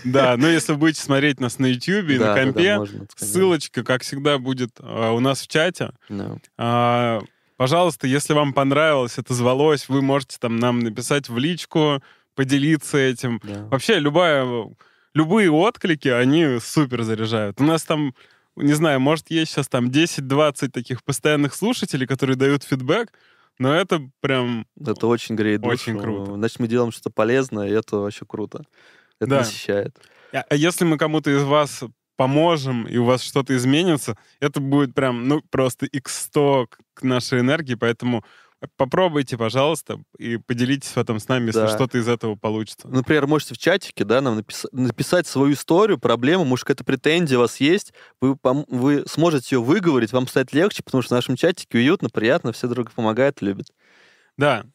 Да, но если вы будете смотреть нас на YouTube и на компе, ссылочка, как всегда, будет а, у нас в чате. А, пожалуйста, если вам понравилось, это звалось, вы можете там нам написать в личку, поделиться этим. Вообще, любая любые отклики, они супер заряжают. У нас там не знаю, может, есть сейчас там 10-20 таких постоянных слушателей, которые дают фидбэк, но это прям... Это очень греет душу. Очень круто. Значит, мы делаем что-то полезное, и это вообще круто. Это да. насыщает. А, а если мы кому-то из вас поможем, и у вас что-то изменится, это будет прям, ну, просто x100 к нашей энергии, поэтому Попробуйте, пожалуйста, и поделитесь в этом с нами, если да. что-то из этого получится. Например, можете в чатике да, нам напис- написать свою историю, проблему, может, какая-то претензия у вас есть, вы, вы сможете ее выговорить, вам станет легче, потому что в нашем чатике уютно, приятно, все друг помогают, любят. Да.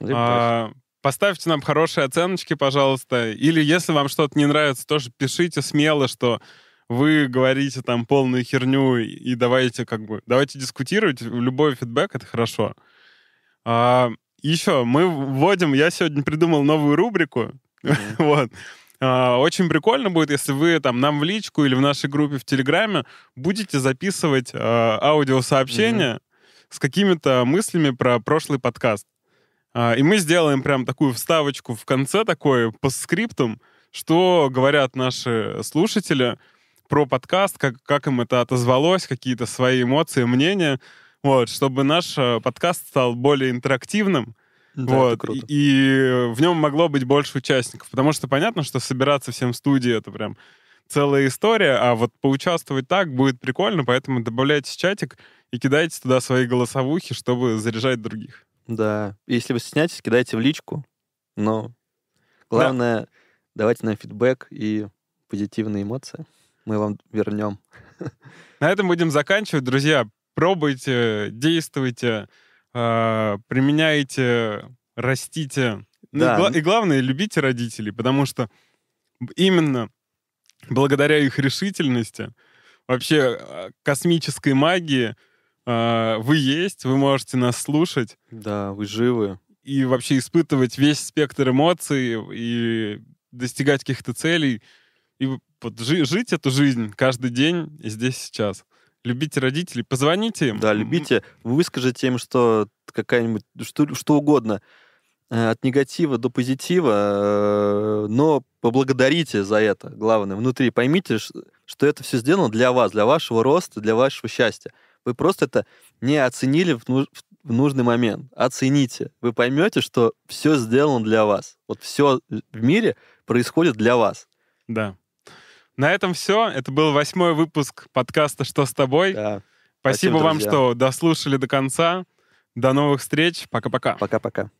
А, поставьте нам хорошие оценочки, пожалуйста. Или если вам что-то не нравится, тоже пишите смело, что вы говорите там полную херню и давайте как бы давайте дискутировать. Любой фидбэк это хорошо. А, еще мы вводим, я сегодня придумал новую рубрику. Mm-hmm. вот. А, очень прикольно будет, если вы там нам в личку или в нашей группе в Телеграме будете записывать а, аудиосообщения mm-hmm. с какими-то мыслями про прошлый подкаст. А, и мы сделаем прям такую вставочку в конце, такой по скриптум, что говорят наши слушатели про подкаст, как, как им это отозвалось, какие-то свои эмоции, мнения. Вот, чтобы наш э, подкаст стал более интерактивным. Да, вот, и, и в нем могло быть больше участников. Потому что понятно, что собираться всем в студии это прям целая история, а вот поучаствовать так будет прикольно, поэтому добавляйте чатик и кидайте туда свои голосовухи, чтобы заряжать других. Да. Если вы стесняетесь, кидайте в личку. Но главное, да. давайте нам фидбэк и позитивные эмоции. Мы вам вернем. На этом будем заканчивать. Друзья, пробуйте, действуйте, э, применяйте, растите. Ну, да. и, и главное, любите родителей, потому что именно благодаря их решительности, вообще а, космической магии, э, вы есть, вы можете нас слушать. Да, вы живы. И вообще испытывать весь спектр эмоций и достигать каких-то целей. И вот жить эту жизнь каждый день здесь сейчас. Любите родителей, позвоните им. Да, любите, выскажите им, что какая-нибудь, что, что угодно, э, от негатива до позитива, э, но поблагодарите за это, главное, внутри. Поймите, что это все сделано для вас, для вашего роста, для вашего счастья. Вы просто это не оценили в, в нужный момент. Оцените. Вы поймете, что все сделано для вас. Вот все в мире происходит для вас. Да. На этом все. Это был восьмой выпуск подкаста «Что с тобой?». Да. Спасибо, Спасибо вам, что дослушали до конца. До новых встреч. Пока-пока. Пока-пока.